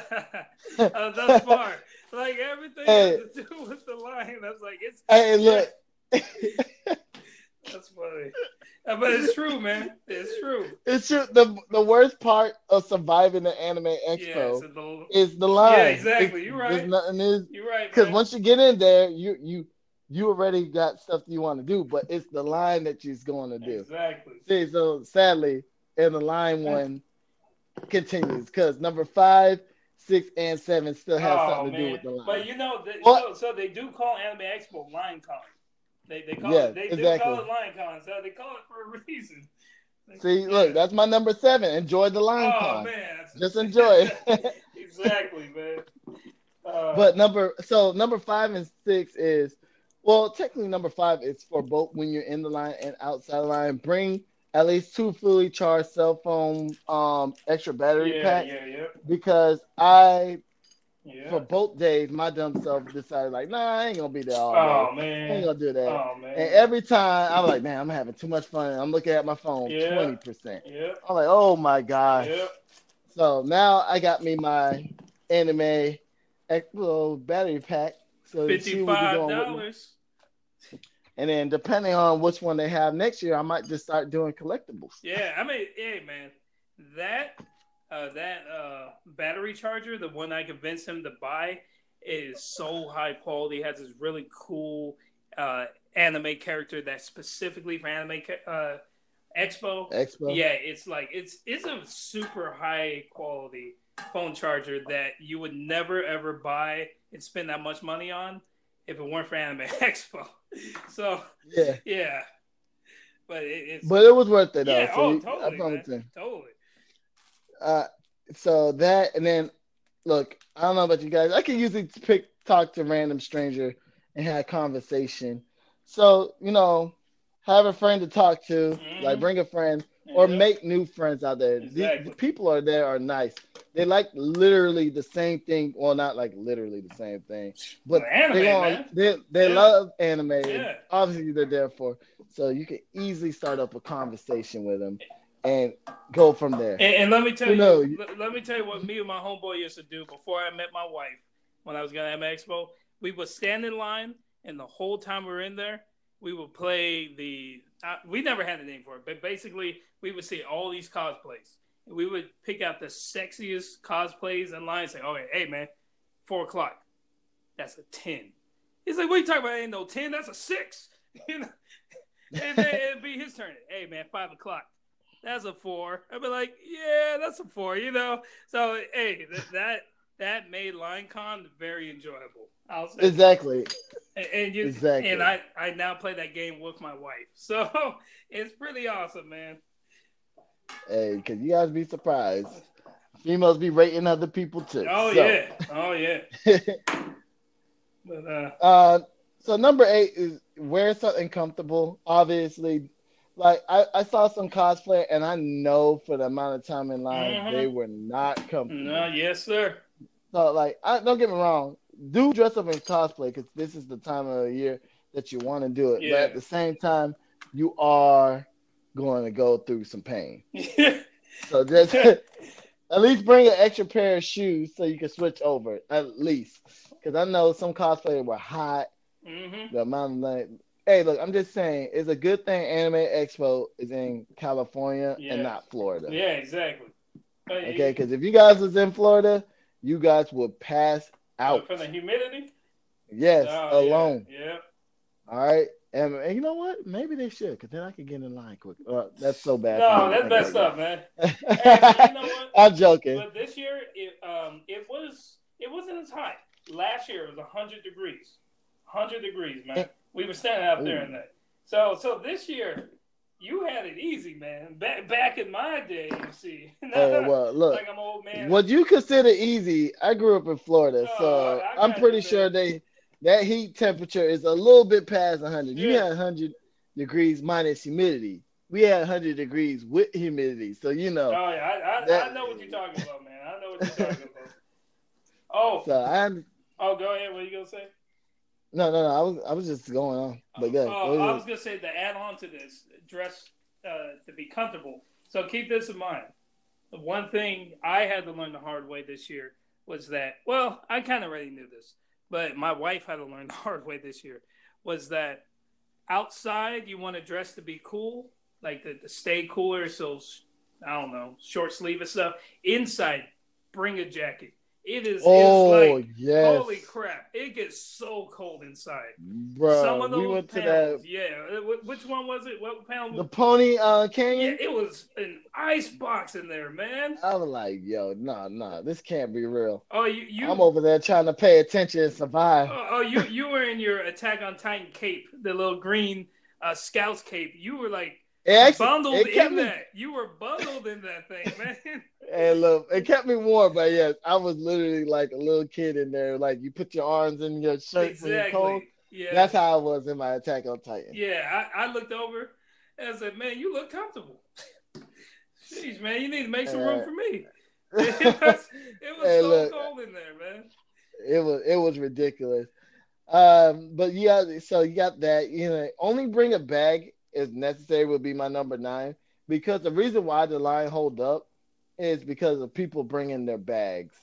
thus far, like everything hey. has to do with the line. That's like it's. Hey, look. That's funny. Uh, but it's true, man. It's true. It's true. The the worst part of surviving the anime expo yeah, so the, is the line. Yeah, exactly. You're right. nothing is. You're right. Because once you get in there, you you you already got stuff you want to do, but it's the line that you're going to do. Exactly. See, so sadly, and the line one continues because number five, six, and seven still have oh, something man. to do with the line. But you know, they, so, so they do call Anime Expo Line Con. They they call yeah, it they exactly. do call it Line Con, so they call it for a reason. See, look, that's my number seven. Enjoy the line oh, Con. man, just enjoy exactly, man. Uh, but number so number five and six is well, technically number five is for both when you're in the line and outside the line. Bring at least two fully charged cell phone um extra battery yeah, packs. Yeah, yeah. Because I yeah. For both days, my dumb self decided like, nah, I ain't gonna be there all oh, day. man. I ain't gonna do that. Oh, man. And every time I'm like, man, I'm having too much fun. I'm looking at my phone, twenty percent. Yeah. I'm like, oh my gosh. Yep. So now I got me my anime little battery pack. So fifty-five dollars. And then depending on which one they have next year, I might just start doing collectibles. Yeah, I mean, hey man, that uh, that uh, battery charger, the one I convinced him to buy, is so high quality. Has this really cool uh, anime character that's specifically for anime uh, expo. Expo. Yeah, it's like it's it's a super high quality phone charger that you would never ever buy and spend that much money on if it weren't for Anime Expo. So yeah, yeah. But it, it's but it was worth it though. Yeah, so oh, you, totally, totally. Uh, so that and then look, I don't know about you guys. I can usually pick talk to random stranger and have conversation. So you know, have a friend to talk to, mm-hmm. like bring a friend or yep. make new friends out there. Exactly. The, the, people are there are nice. They like literally the same thing. Well, not like literally the same thing, but anime, they, on, they, they yeah. love anime. Yeah. Obviously, they're there for. So you can easily start up a conversation with them and go from there. And, and let me tell you, know, let, let, me tell you what me and my homeboy used to do before I met my wife. When I was going to Expo, we would stand in line, and the whole time we were in there, we would play the. Uh, we never had a name for it, but basically, we would see all these cosplays. And we would pick out the sexiest cosplays in line and say, "Okay, hey man, four o'clock, that's a ten. He's like, "What are you talking about? Ain't no ten. That's a six. you know, and then it'd be his turn. Hey man, five o'clock that's a four. I'd be like, yeah, that's a four, you know. So hey, that that, that made LineCon very enjoyable. Exactly. And, and you exactly. and I I now play that game with my wife, so it's pretty awesome, man. Hey, because you guys be surprised. Females be rating other people too. Oh so. yeah, oh yeah. but uh, uh, so number eight is wear something comfortable. Obviously, like I, I saw some cosplay and I know for the amount of time in line mm-hmm. they were not comfortable. No, yes, sir. So like I don't get me wrong, do dress up in cosplay because this is the time of the year that you want to do it. Yeah. But at the same time, you are going to go through some pain. so just at least bring an extra pair of shoes so you can switch over. At least because I know some cosplayers were hot. Mm-hmm. The amount of like Hey, look, I'm just saying, it's a good thing Anime Expo is in California yeah. and not Florida. Yeah, exactly. okay, because if you guys was in Florida, you guys would pass out from the humidity. Yes, oh, alone. Yeah. yeah. All right. And, and, you know what? Maybe they should, because then I could get in line quick. Uh, that's so bad. No, that's messed up, man. and, you know what? I'm joking. But this year, it um, it was it wasn't as hot. Last year it was hundred degrees, hundred degrees, man. We were standing out there in that. So so this year, you had it easy, man. Back back in my day, you see. oh well, look. Like I'm old man. What you consider easy? I grew up in Florida, so oh, I'm pretty sure they that heat temperature is a little bit past 100. Yeah. You had 100 degrees minus humidity. We had 100 degrees with humidity. So, you know. Oh, yeah. I, I, that, I know what you're talking about, man. I know what you're talking about. Oh. So I'm. Oh, go ahead. What are you going to say? No, no, no. I was, I was just going on. But yeah. Oh, I was going to say to add on to this, dress uh, to be comfortable. So keep this in mind. The one thing I had to learn the hard way this year was that, well, I kind of already knew this but my wife had to learn the hard way this year was that outside you want to dress to be cool, like to, to stay cooler, so I don't know, short sleeve and stuff. Inside, bring a jacket. It is. Oh like, yes. Holy crap! It gets so cold inside. Bro, Some of those we went panels, to that. Yeah, which one was it? What panel? The Pony uh, Canyon. Yeah, it was an ice box in there, man. I was like, yo, no, nah, no, nah, this can't be real. Oh, you, you. I'm over there trying to pay attention and survive. Oh, oh you, you were in your Attack on Titan cape, the little green uh, Scouts cape. You were like actually, bundled it in me... that. You were bundled in that thing, man. And look, it kept me warm, but yes, I was literally like a little kid in there. Like you put your arms in your shirt exactly. when you're cold. Yeah. That's how I was in my Attack on Titan. Yeah, I, I looked over and I said, Man, you look comfortable. Jeez, man, you need to make some room for me. It was, it was so look, cold in there, man. It was it was ridiculous. Um, but yeah, so you got that. You know, only bring a bag is necessary would be my number nine because the reason why the line hold up is because of people bringing their bags,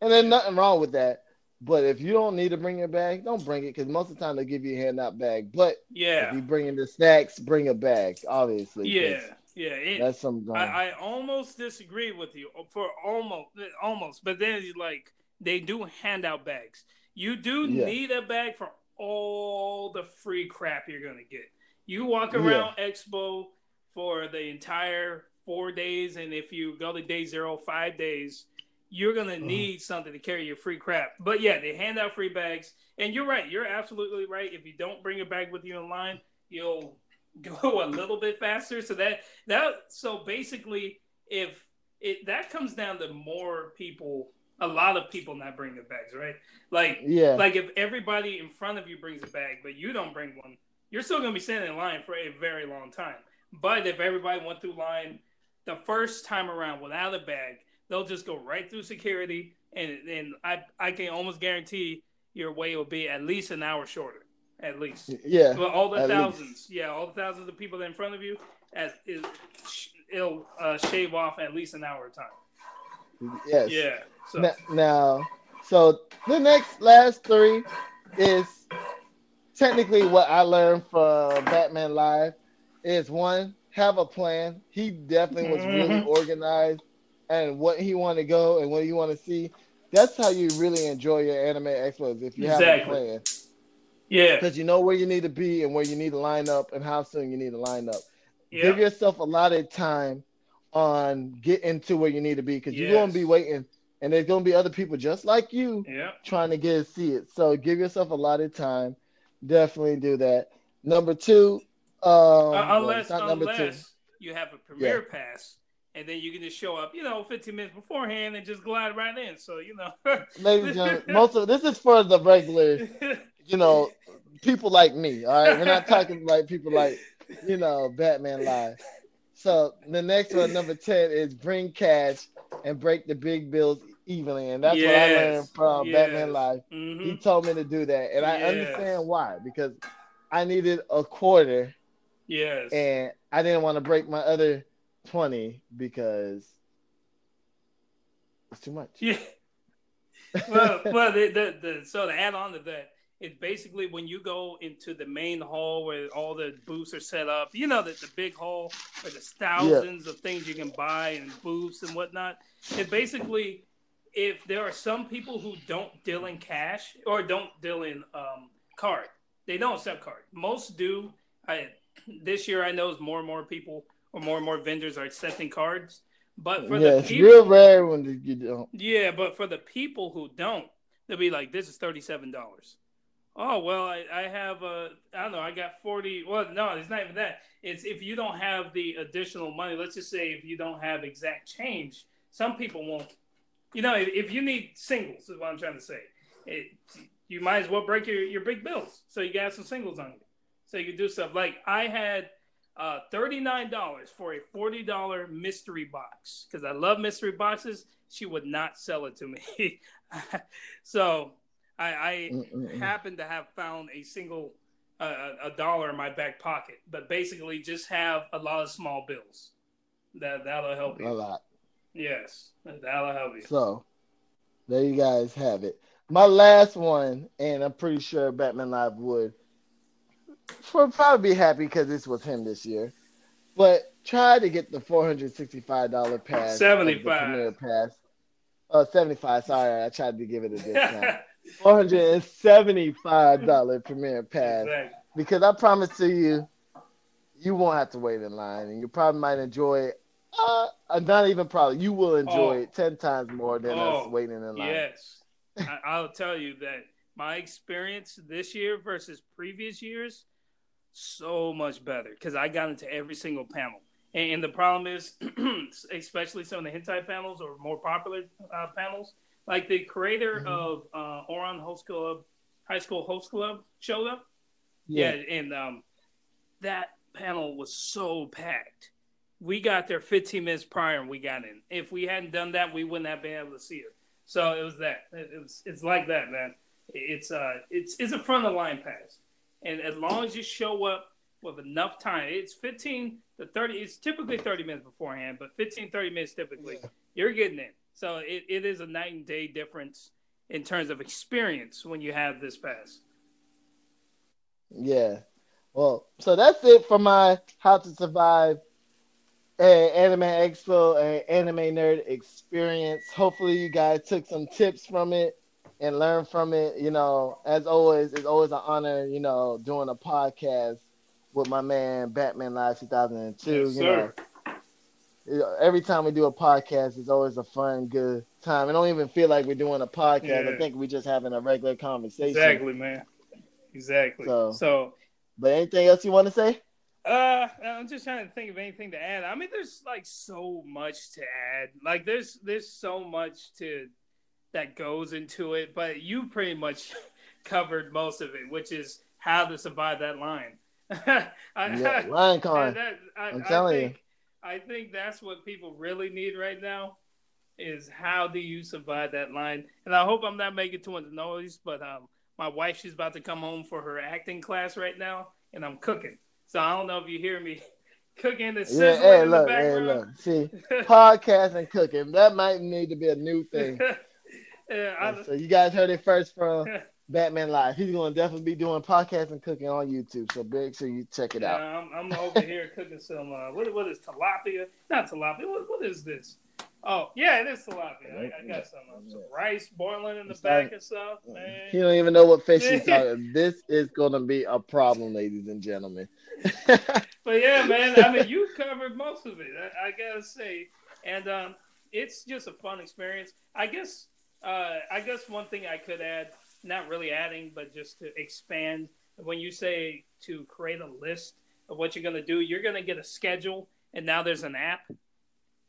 and there's nothing wrong with that. But if you don't need to bring your bag, don't bring it because most of the time they give you a handout bag. But yeah, if you bring in the snacks, bring a bag. Obviously, yeah, yeah. It, that's something. I, I, almost disagree with you uh, for almost, uh, almost. But then like they do hand out bags. You do yeah. need a bag for all the free crap you're gonna get. You walk around yeah. Expo for the entire four days, and if you go to day zero, five days, you're gonna uh-huh. need something to carry your free crap. But yeah, they hand out free bags, and you're right. You're absolutely right. If you don't bring a bag with you in line, you'll go a little bit faster. So that that so basically, if it that comes down to more people, a lot of people not bringing bags, right? Like yeah, like if everybody in front of you brings a bag, but you don't bring one, you're still going to be standing in line for a very long time. But if everybody went through line the first time around without a bag, they'll just go right through security, and and I I can almost guarantee your wait will be at least an hour shorter, at least. Yeah. But all the thousands, least. yeah, all the thousands of people in front of you, as is, it'll uh, shave off at least an hour of time. Yes. Yeah. So. Now, now, so the next last three is technically what I learned from Batman Live is one, have a plan. He definitely was really mm-hmm. organized and what he want to go and what he want to see. That's how you really enjoy your anime expos if you exactly. have a plan. Yeah. Because you know where you need to be and where you need to line up and how soon you need to line up. Yep. Give yourself a lot of time on getting to where you need to be because yes. you're going to be waiting and there's going to be other people just like you yep. trying to get to see it. So give yourself a lot of time Definitely do that. Number two, um, uh, unless well, unless two. you have a premiere yeah. pass, and then you can just show up, you know, 15 minutes beforehand and just glide right in. So you know, ladies and gentlemen, most of this is for the regular, you know, people like me. All right, we're not talking like people like you know Batman Live. So the next one, number 10, is bring cash and break the big bills evenly, and that's yes. what I learned from yes. Batman Live. Mm-hmm. He told me to do that, and I understand why because I needed a quarter. Yes, and I didn't want to break my other twenty because it's too much. Yeah. well, well, the, the, the so to add on to that, It's basically when you go into the main hall where all the booths are set up. You know that the big hall where there's thousands yeah. of things you can buy and booths and whatnot. It basically, if there are some people who don't deal in cash or don't deal in um, card, they don't accept card. Most do. I this year I know more and more people or more and more vendors are accepting cards. But for yeah, the people, real rare when you don't. Yeah, but for the people who don't, they'll be like, "This is thirty-seven dollars." Oh well, I, I have a I don't know I got forty. Well, no, it's not even that. It's if you don't have the additional money. Let's just say if you don't have exact change, some people won't. You know, if, if you need singles, is what I'm trying to say. It, you might as well break your, your big bills so you got some singles on you, so you can do stuff. Like I had uh, $39 for a $40 mystery box because I love mystery boxes. She would not sell it to me. so I, I happen to have found a single uh, a dollar in my back pocket, but basically just have a lot of small bills. That that'll help you. A lot. Yes, that'll help you. So there you guys have it. My last one, and I'm pretty sure Batman Live would for probably be happy because this was him this year. But try to get the four hundred sixty five dollar pass. Seventy five pass. Oh, 75. Sorry, I tried to give it a discount. Four hundred and seventy five dollar premiere pass. Exactly. Because I promise to you, you won't have to wait in line, and you probably might enjoy it. Uh, not even probably. You will enjoy oh. it ten times more than oh, us waiting in line. Yes, I, will tell you that my experience this year versus previous years so much better because I got into every single panel. And, and the problem is, especially some of the hentai panels or more popular uh, panels, like the creator mm-hmm. of uh, Ouran Host Club, High School Host Club showed up. Yeah, yeah and um, that panel was so packed. We got there 15 minutes prior and we got in. If we hadn't done that, we wouldn't have been able to see her. So it was that. It, was. It's like that, man. It's uh, it's it's a front of line pass. And as long as you show up with enough time, it's 15 to 30, it's typically 30 minutes beforehand, but 15, 30 minutes typically, yeah. you're getting in. So it, it is a night and day difference in terms of experience when you have this pass. Yeah. Well, so that's it for my How to Survive Anime Expo and Anime Nerd experience. Hopefully, you guys took some tips from it and learn from it. You know, as always, it's always an honor, you know, doing a podcast with my man Batman Live 2002. Yes, you know, every time we do a podcast, it's always a fun, good time. I don't even feel like we're doing a podcast. Yeah. I think we're just having a regular conversation. Exactly, man. Exactly. So, so, but anything else you want to say? Uh, I'm just trying to think of anything to add. I mean, there's like so much to add. Like, there's there's so much to that goes into it, but you pretty much covered most of it, which is how to survive that line. I, yeah, line con. That, I, am telling think, you. I think that's what people really need right now is how do you survive that line? And I hope I'm not making too much noise, but um, my wife she's about to come home for her acting class right now, and I'm cooking. So I don't know if you hear me cooking and sizzling yeah, hey, in look, the background. Hey, look, see, podcast and cooking that might need to be a new thing. Yeah, I, so you guys heard it first from Batman Live. He's going to definitely be doing podcast and cooking on YouTube. So make sure you check it yeah, out. I'm, I'm over here cooking some. Uh, what, what is tilapia? Not tilapia. What, what is this? Oh yeah, it is tilapia. I, I got some, uh, some rice boiling in the it's back like, and stuff. Man. He don't even know what fish he's talking. this is going to be a problem, ladies and gentlemen. but yeah, man. I mean, you covered most of it. I, I gotta say, and um, it's just a fun experience. I guess uh, I guess one thing I could add, not really adding, but just to expand, when you say to create a list of what you're going to do, you're going to get a schedule, and now there's an app.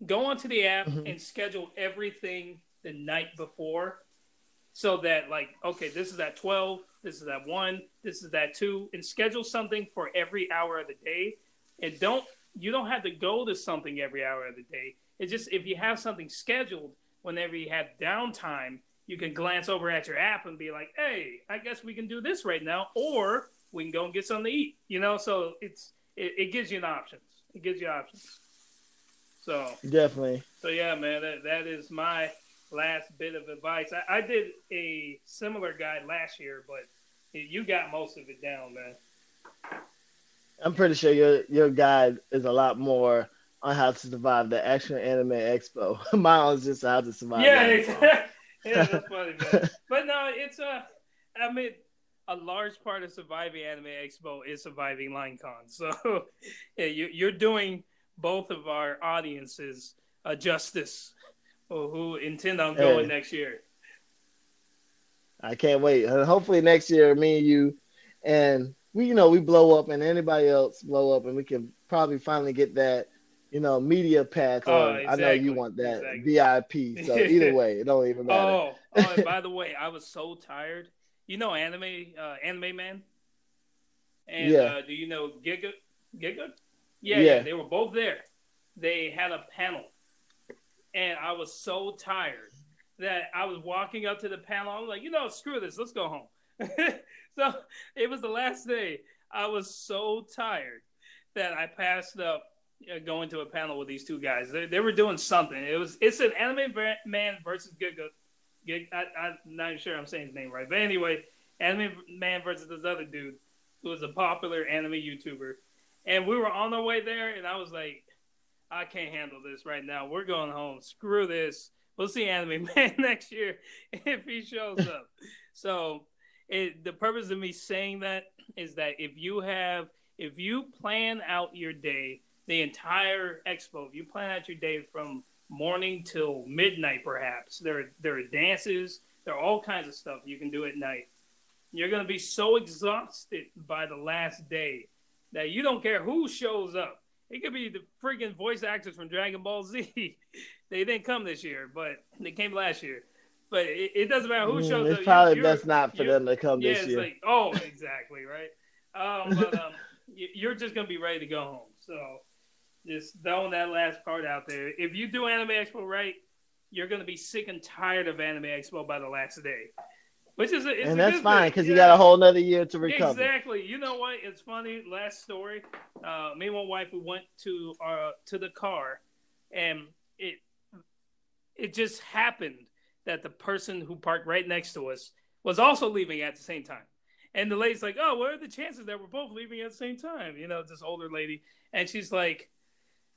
Go onto the app mm-hmm. and schedule everything the night before so that, like, okay, this is at 12, this is at 1, this is at 2, and schedule something for every hour of the day. And don't, you don't have to go to something every hour of the day. It's just if you have something scheduled, whenever you have downtime, you can glance over at your app and be like, "Hey, I guess we can do this right now," or we can go and get something to eat. You know, so it's it, it gives you an options. It gives you options. So definitely. So yeah, man, that, that is my last bit of advice. I, I did a similar guide last year, but you got most of it down, man. I'm pretty sure your your guide is a lot more on how to survive the Action Anime Expo. Mine was just how to survive. Yeah, yeah, that's funny, man. But no, it's a. I mean, a large part of surviving Anime Expo is surviving LineCon. So, yeah, you, you're doing both of our audiences a justice who intend on going hey. next year. I can't wait. Hopefully next year, me and you, and we, you know, we blow up, and anybody else blow up, and we can probably finally get that, you know, media pass. Oh, exactly. I know you want that exactly. VIP. So either way, it don't even matter. Oh, oh and by the way, I was so tired. You know, anime, uh, anime man. And yeah. uh, do you know Giga? Giga? Yeah, yeah, yeah, they were both there. They had a panel, and I was so tired that I was walking up to the panel. I was like, you know, screw this, let's go home. so it was the last day. I was so tired that I passed up uh, going to a panel with these two guys. They, they were doing something. It was it's an anime man versus Giga. Gig, I, I'm not even sure I'm saying his name right, but anyway, anime man versus this other dude who was a popular anime YouTuber, and we were on our way there, and I was like, I can't handle this right now. We're going home. Screw this. We'll see Anime Man next year if he shows up. so, it, the purpose of me saying that is that if you have, if you plan out your day, the entire expo, if you plan out your day from morning till midnight, perhaps there there are dances, there are all kinds of stuff you can do at night. You're gonna be so exhausted by the last day that you don't care who shows up. It could be the freaking voice actors from Dragon Ball Z. they didn't come this year, but they came last year. But it, it doesn't matter who mm, shows mm, it's up. Probably you're, best not for them to come yeah, this year. Like, oh, exactly right. Um, but um, you're just gonna be ready to go home. So just throwing that last part out there. If you do Anime Expo right, you're gonna be sick and tired of Anime Expo by the last day. Which is a, and that's fine because you got a whole another year to recover. Exactly. You know what? It's funny. Last story. Uh, me and my wife we went to our uh, to the car, and it it just happened that the person who parked right next to us was also leaving at the same time. And the lady's like, "Oh, what are the chances that we're both leaving at the same time?" You know, this older lady, and she's like,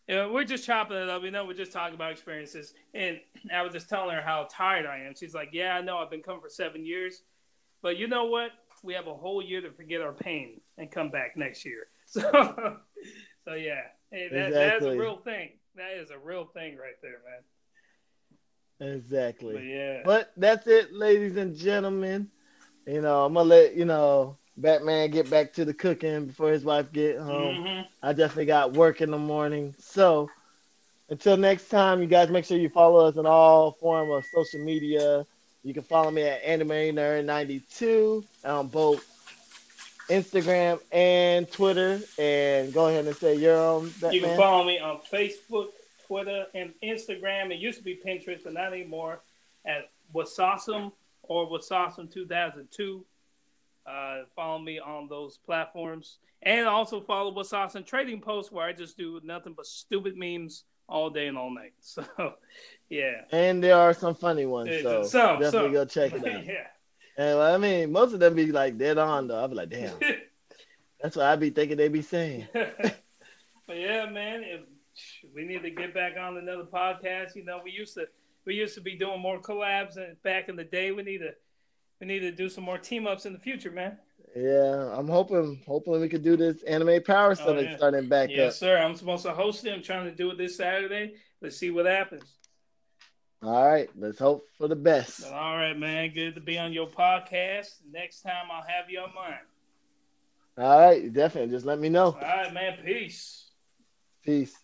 you know, we're just chopping it up. You know, we're just talking about experiences. And I was just telling her how tired I am. She's like, Yeah, I know. I've been coming for seven years. But you know what? We have a whole year to forget our pain and come back next year. So, so yeah. Hey, that, exactly. that's a real thing. That is a real thing right there, man. Exactly. But yeah. But that's it, ladies and gentlemen. You know, I'm gonna let you know Batman get back to the cooking before his wife get home. Mm-hmm. I definitely got work in the morning. So until next time, you guys make sure you follow us on all form of social media. You can follow me at Anime Nerd 92 on both Instagram and Twitter. And go ahead and say you're on Batman. You can follow me on Facebook, Twitter, and Instagram. It used to be Pinterest, but not anymore. At What's Awesome or What's Awesome 2002. Uh, follow me on those platforms, and also follow What's Awesome Trading Post, where I just do nothing but stupid memes all day and all night. So, yeah. And there are some funny ones, so, so definitely so. go check it out. yeah. And I mean, most of them be like dead on though. I'll be like, damn. That's what I'd be thinking they'd be saying. but yeah, man, if, we need to get back on another podcast. You know, we used to we used to be doing more collabs, and back in the day, we need to we need to do some more team ups in the future, man. Yeah, I'm hoping hoping we could do this anime power summit oh, yeah. starting back yes, up. Yes, sir. I'm supposed to host it. I'm trying to do it this Saturday. Let's see what happens. All right, let's hope for the best. All right, man. Good to be on your podcast. Next time I'll have you on mine. All right, definitely. Just let me know. All right, man. Peace. Peace.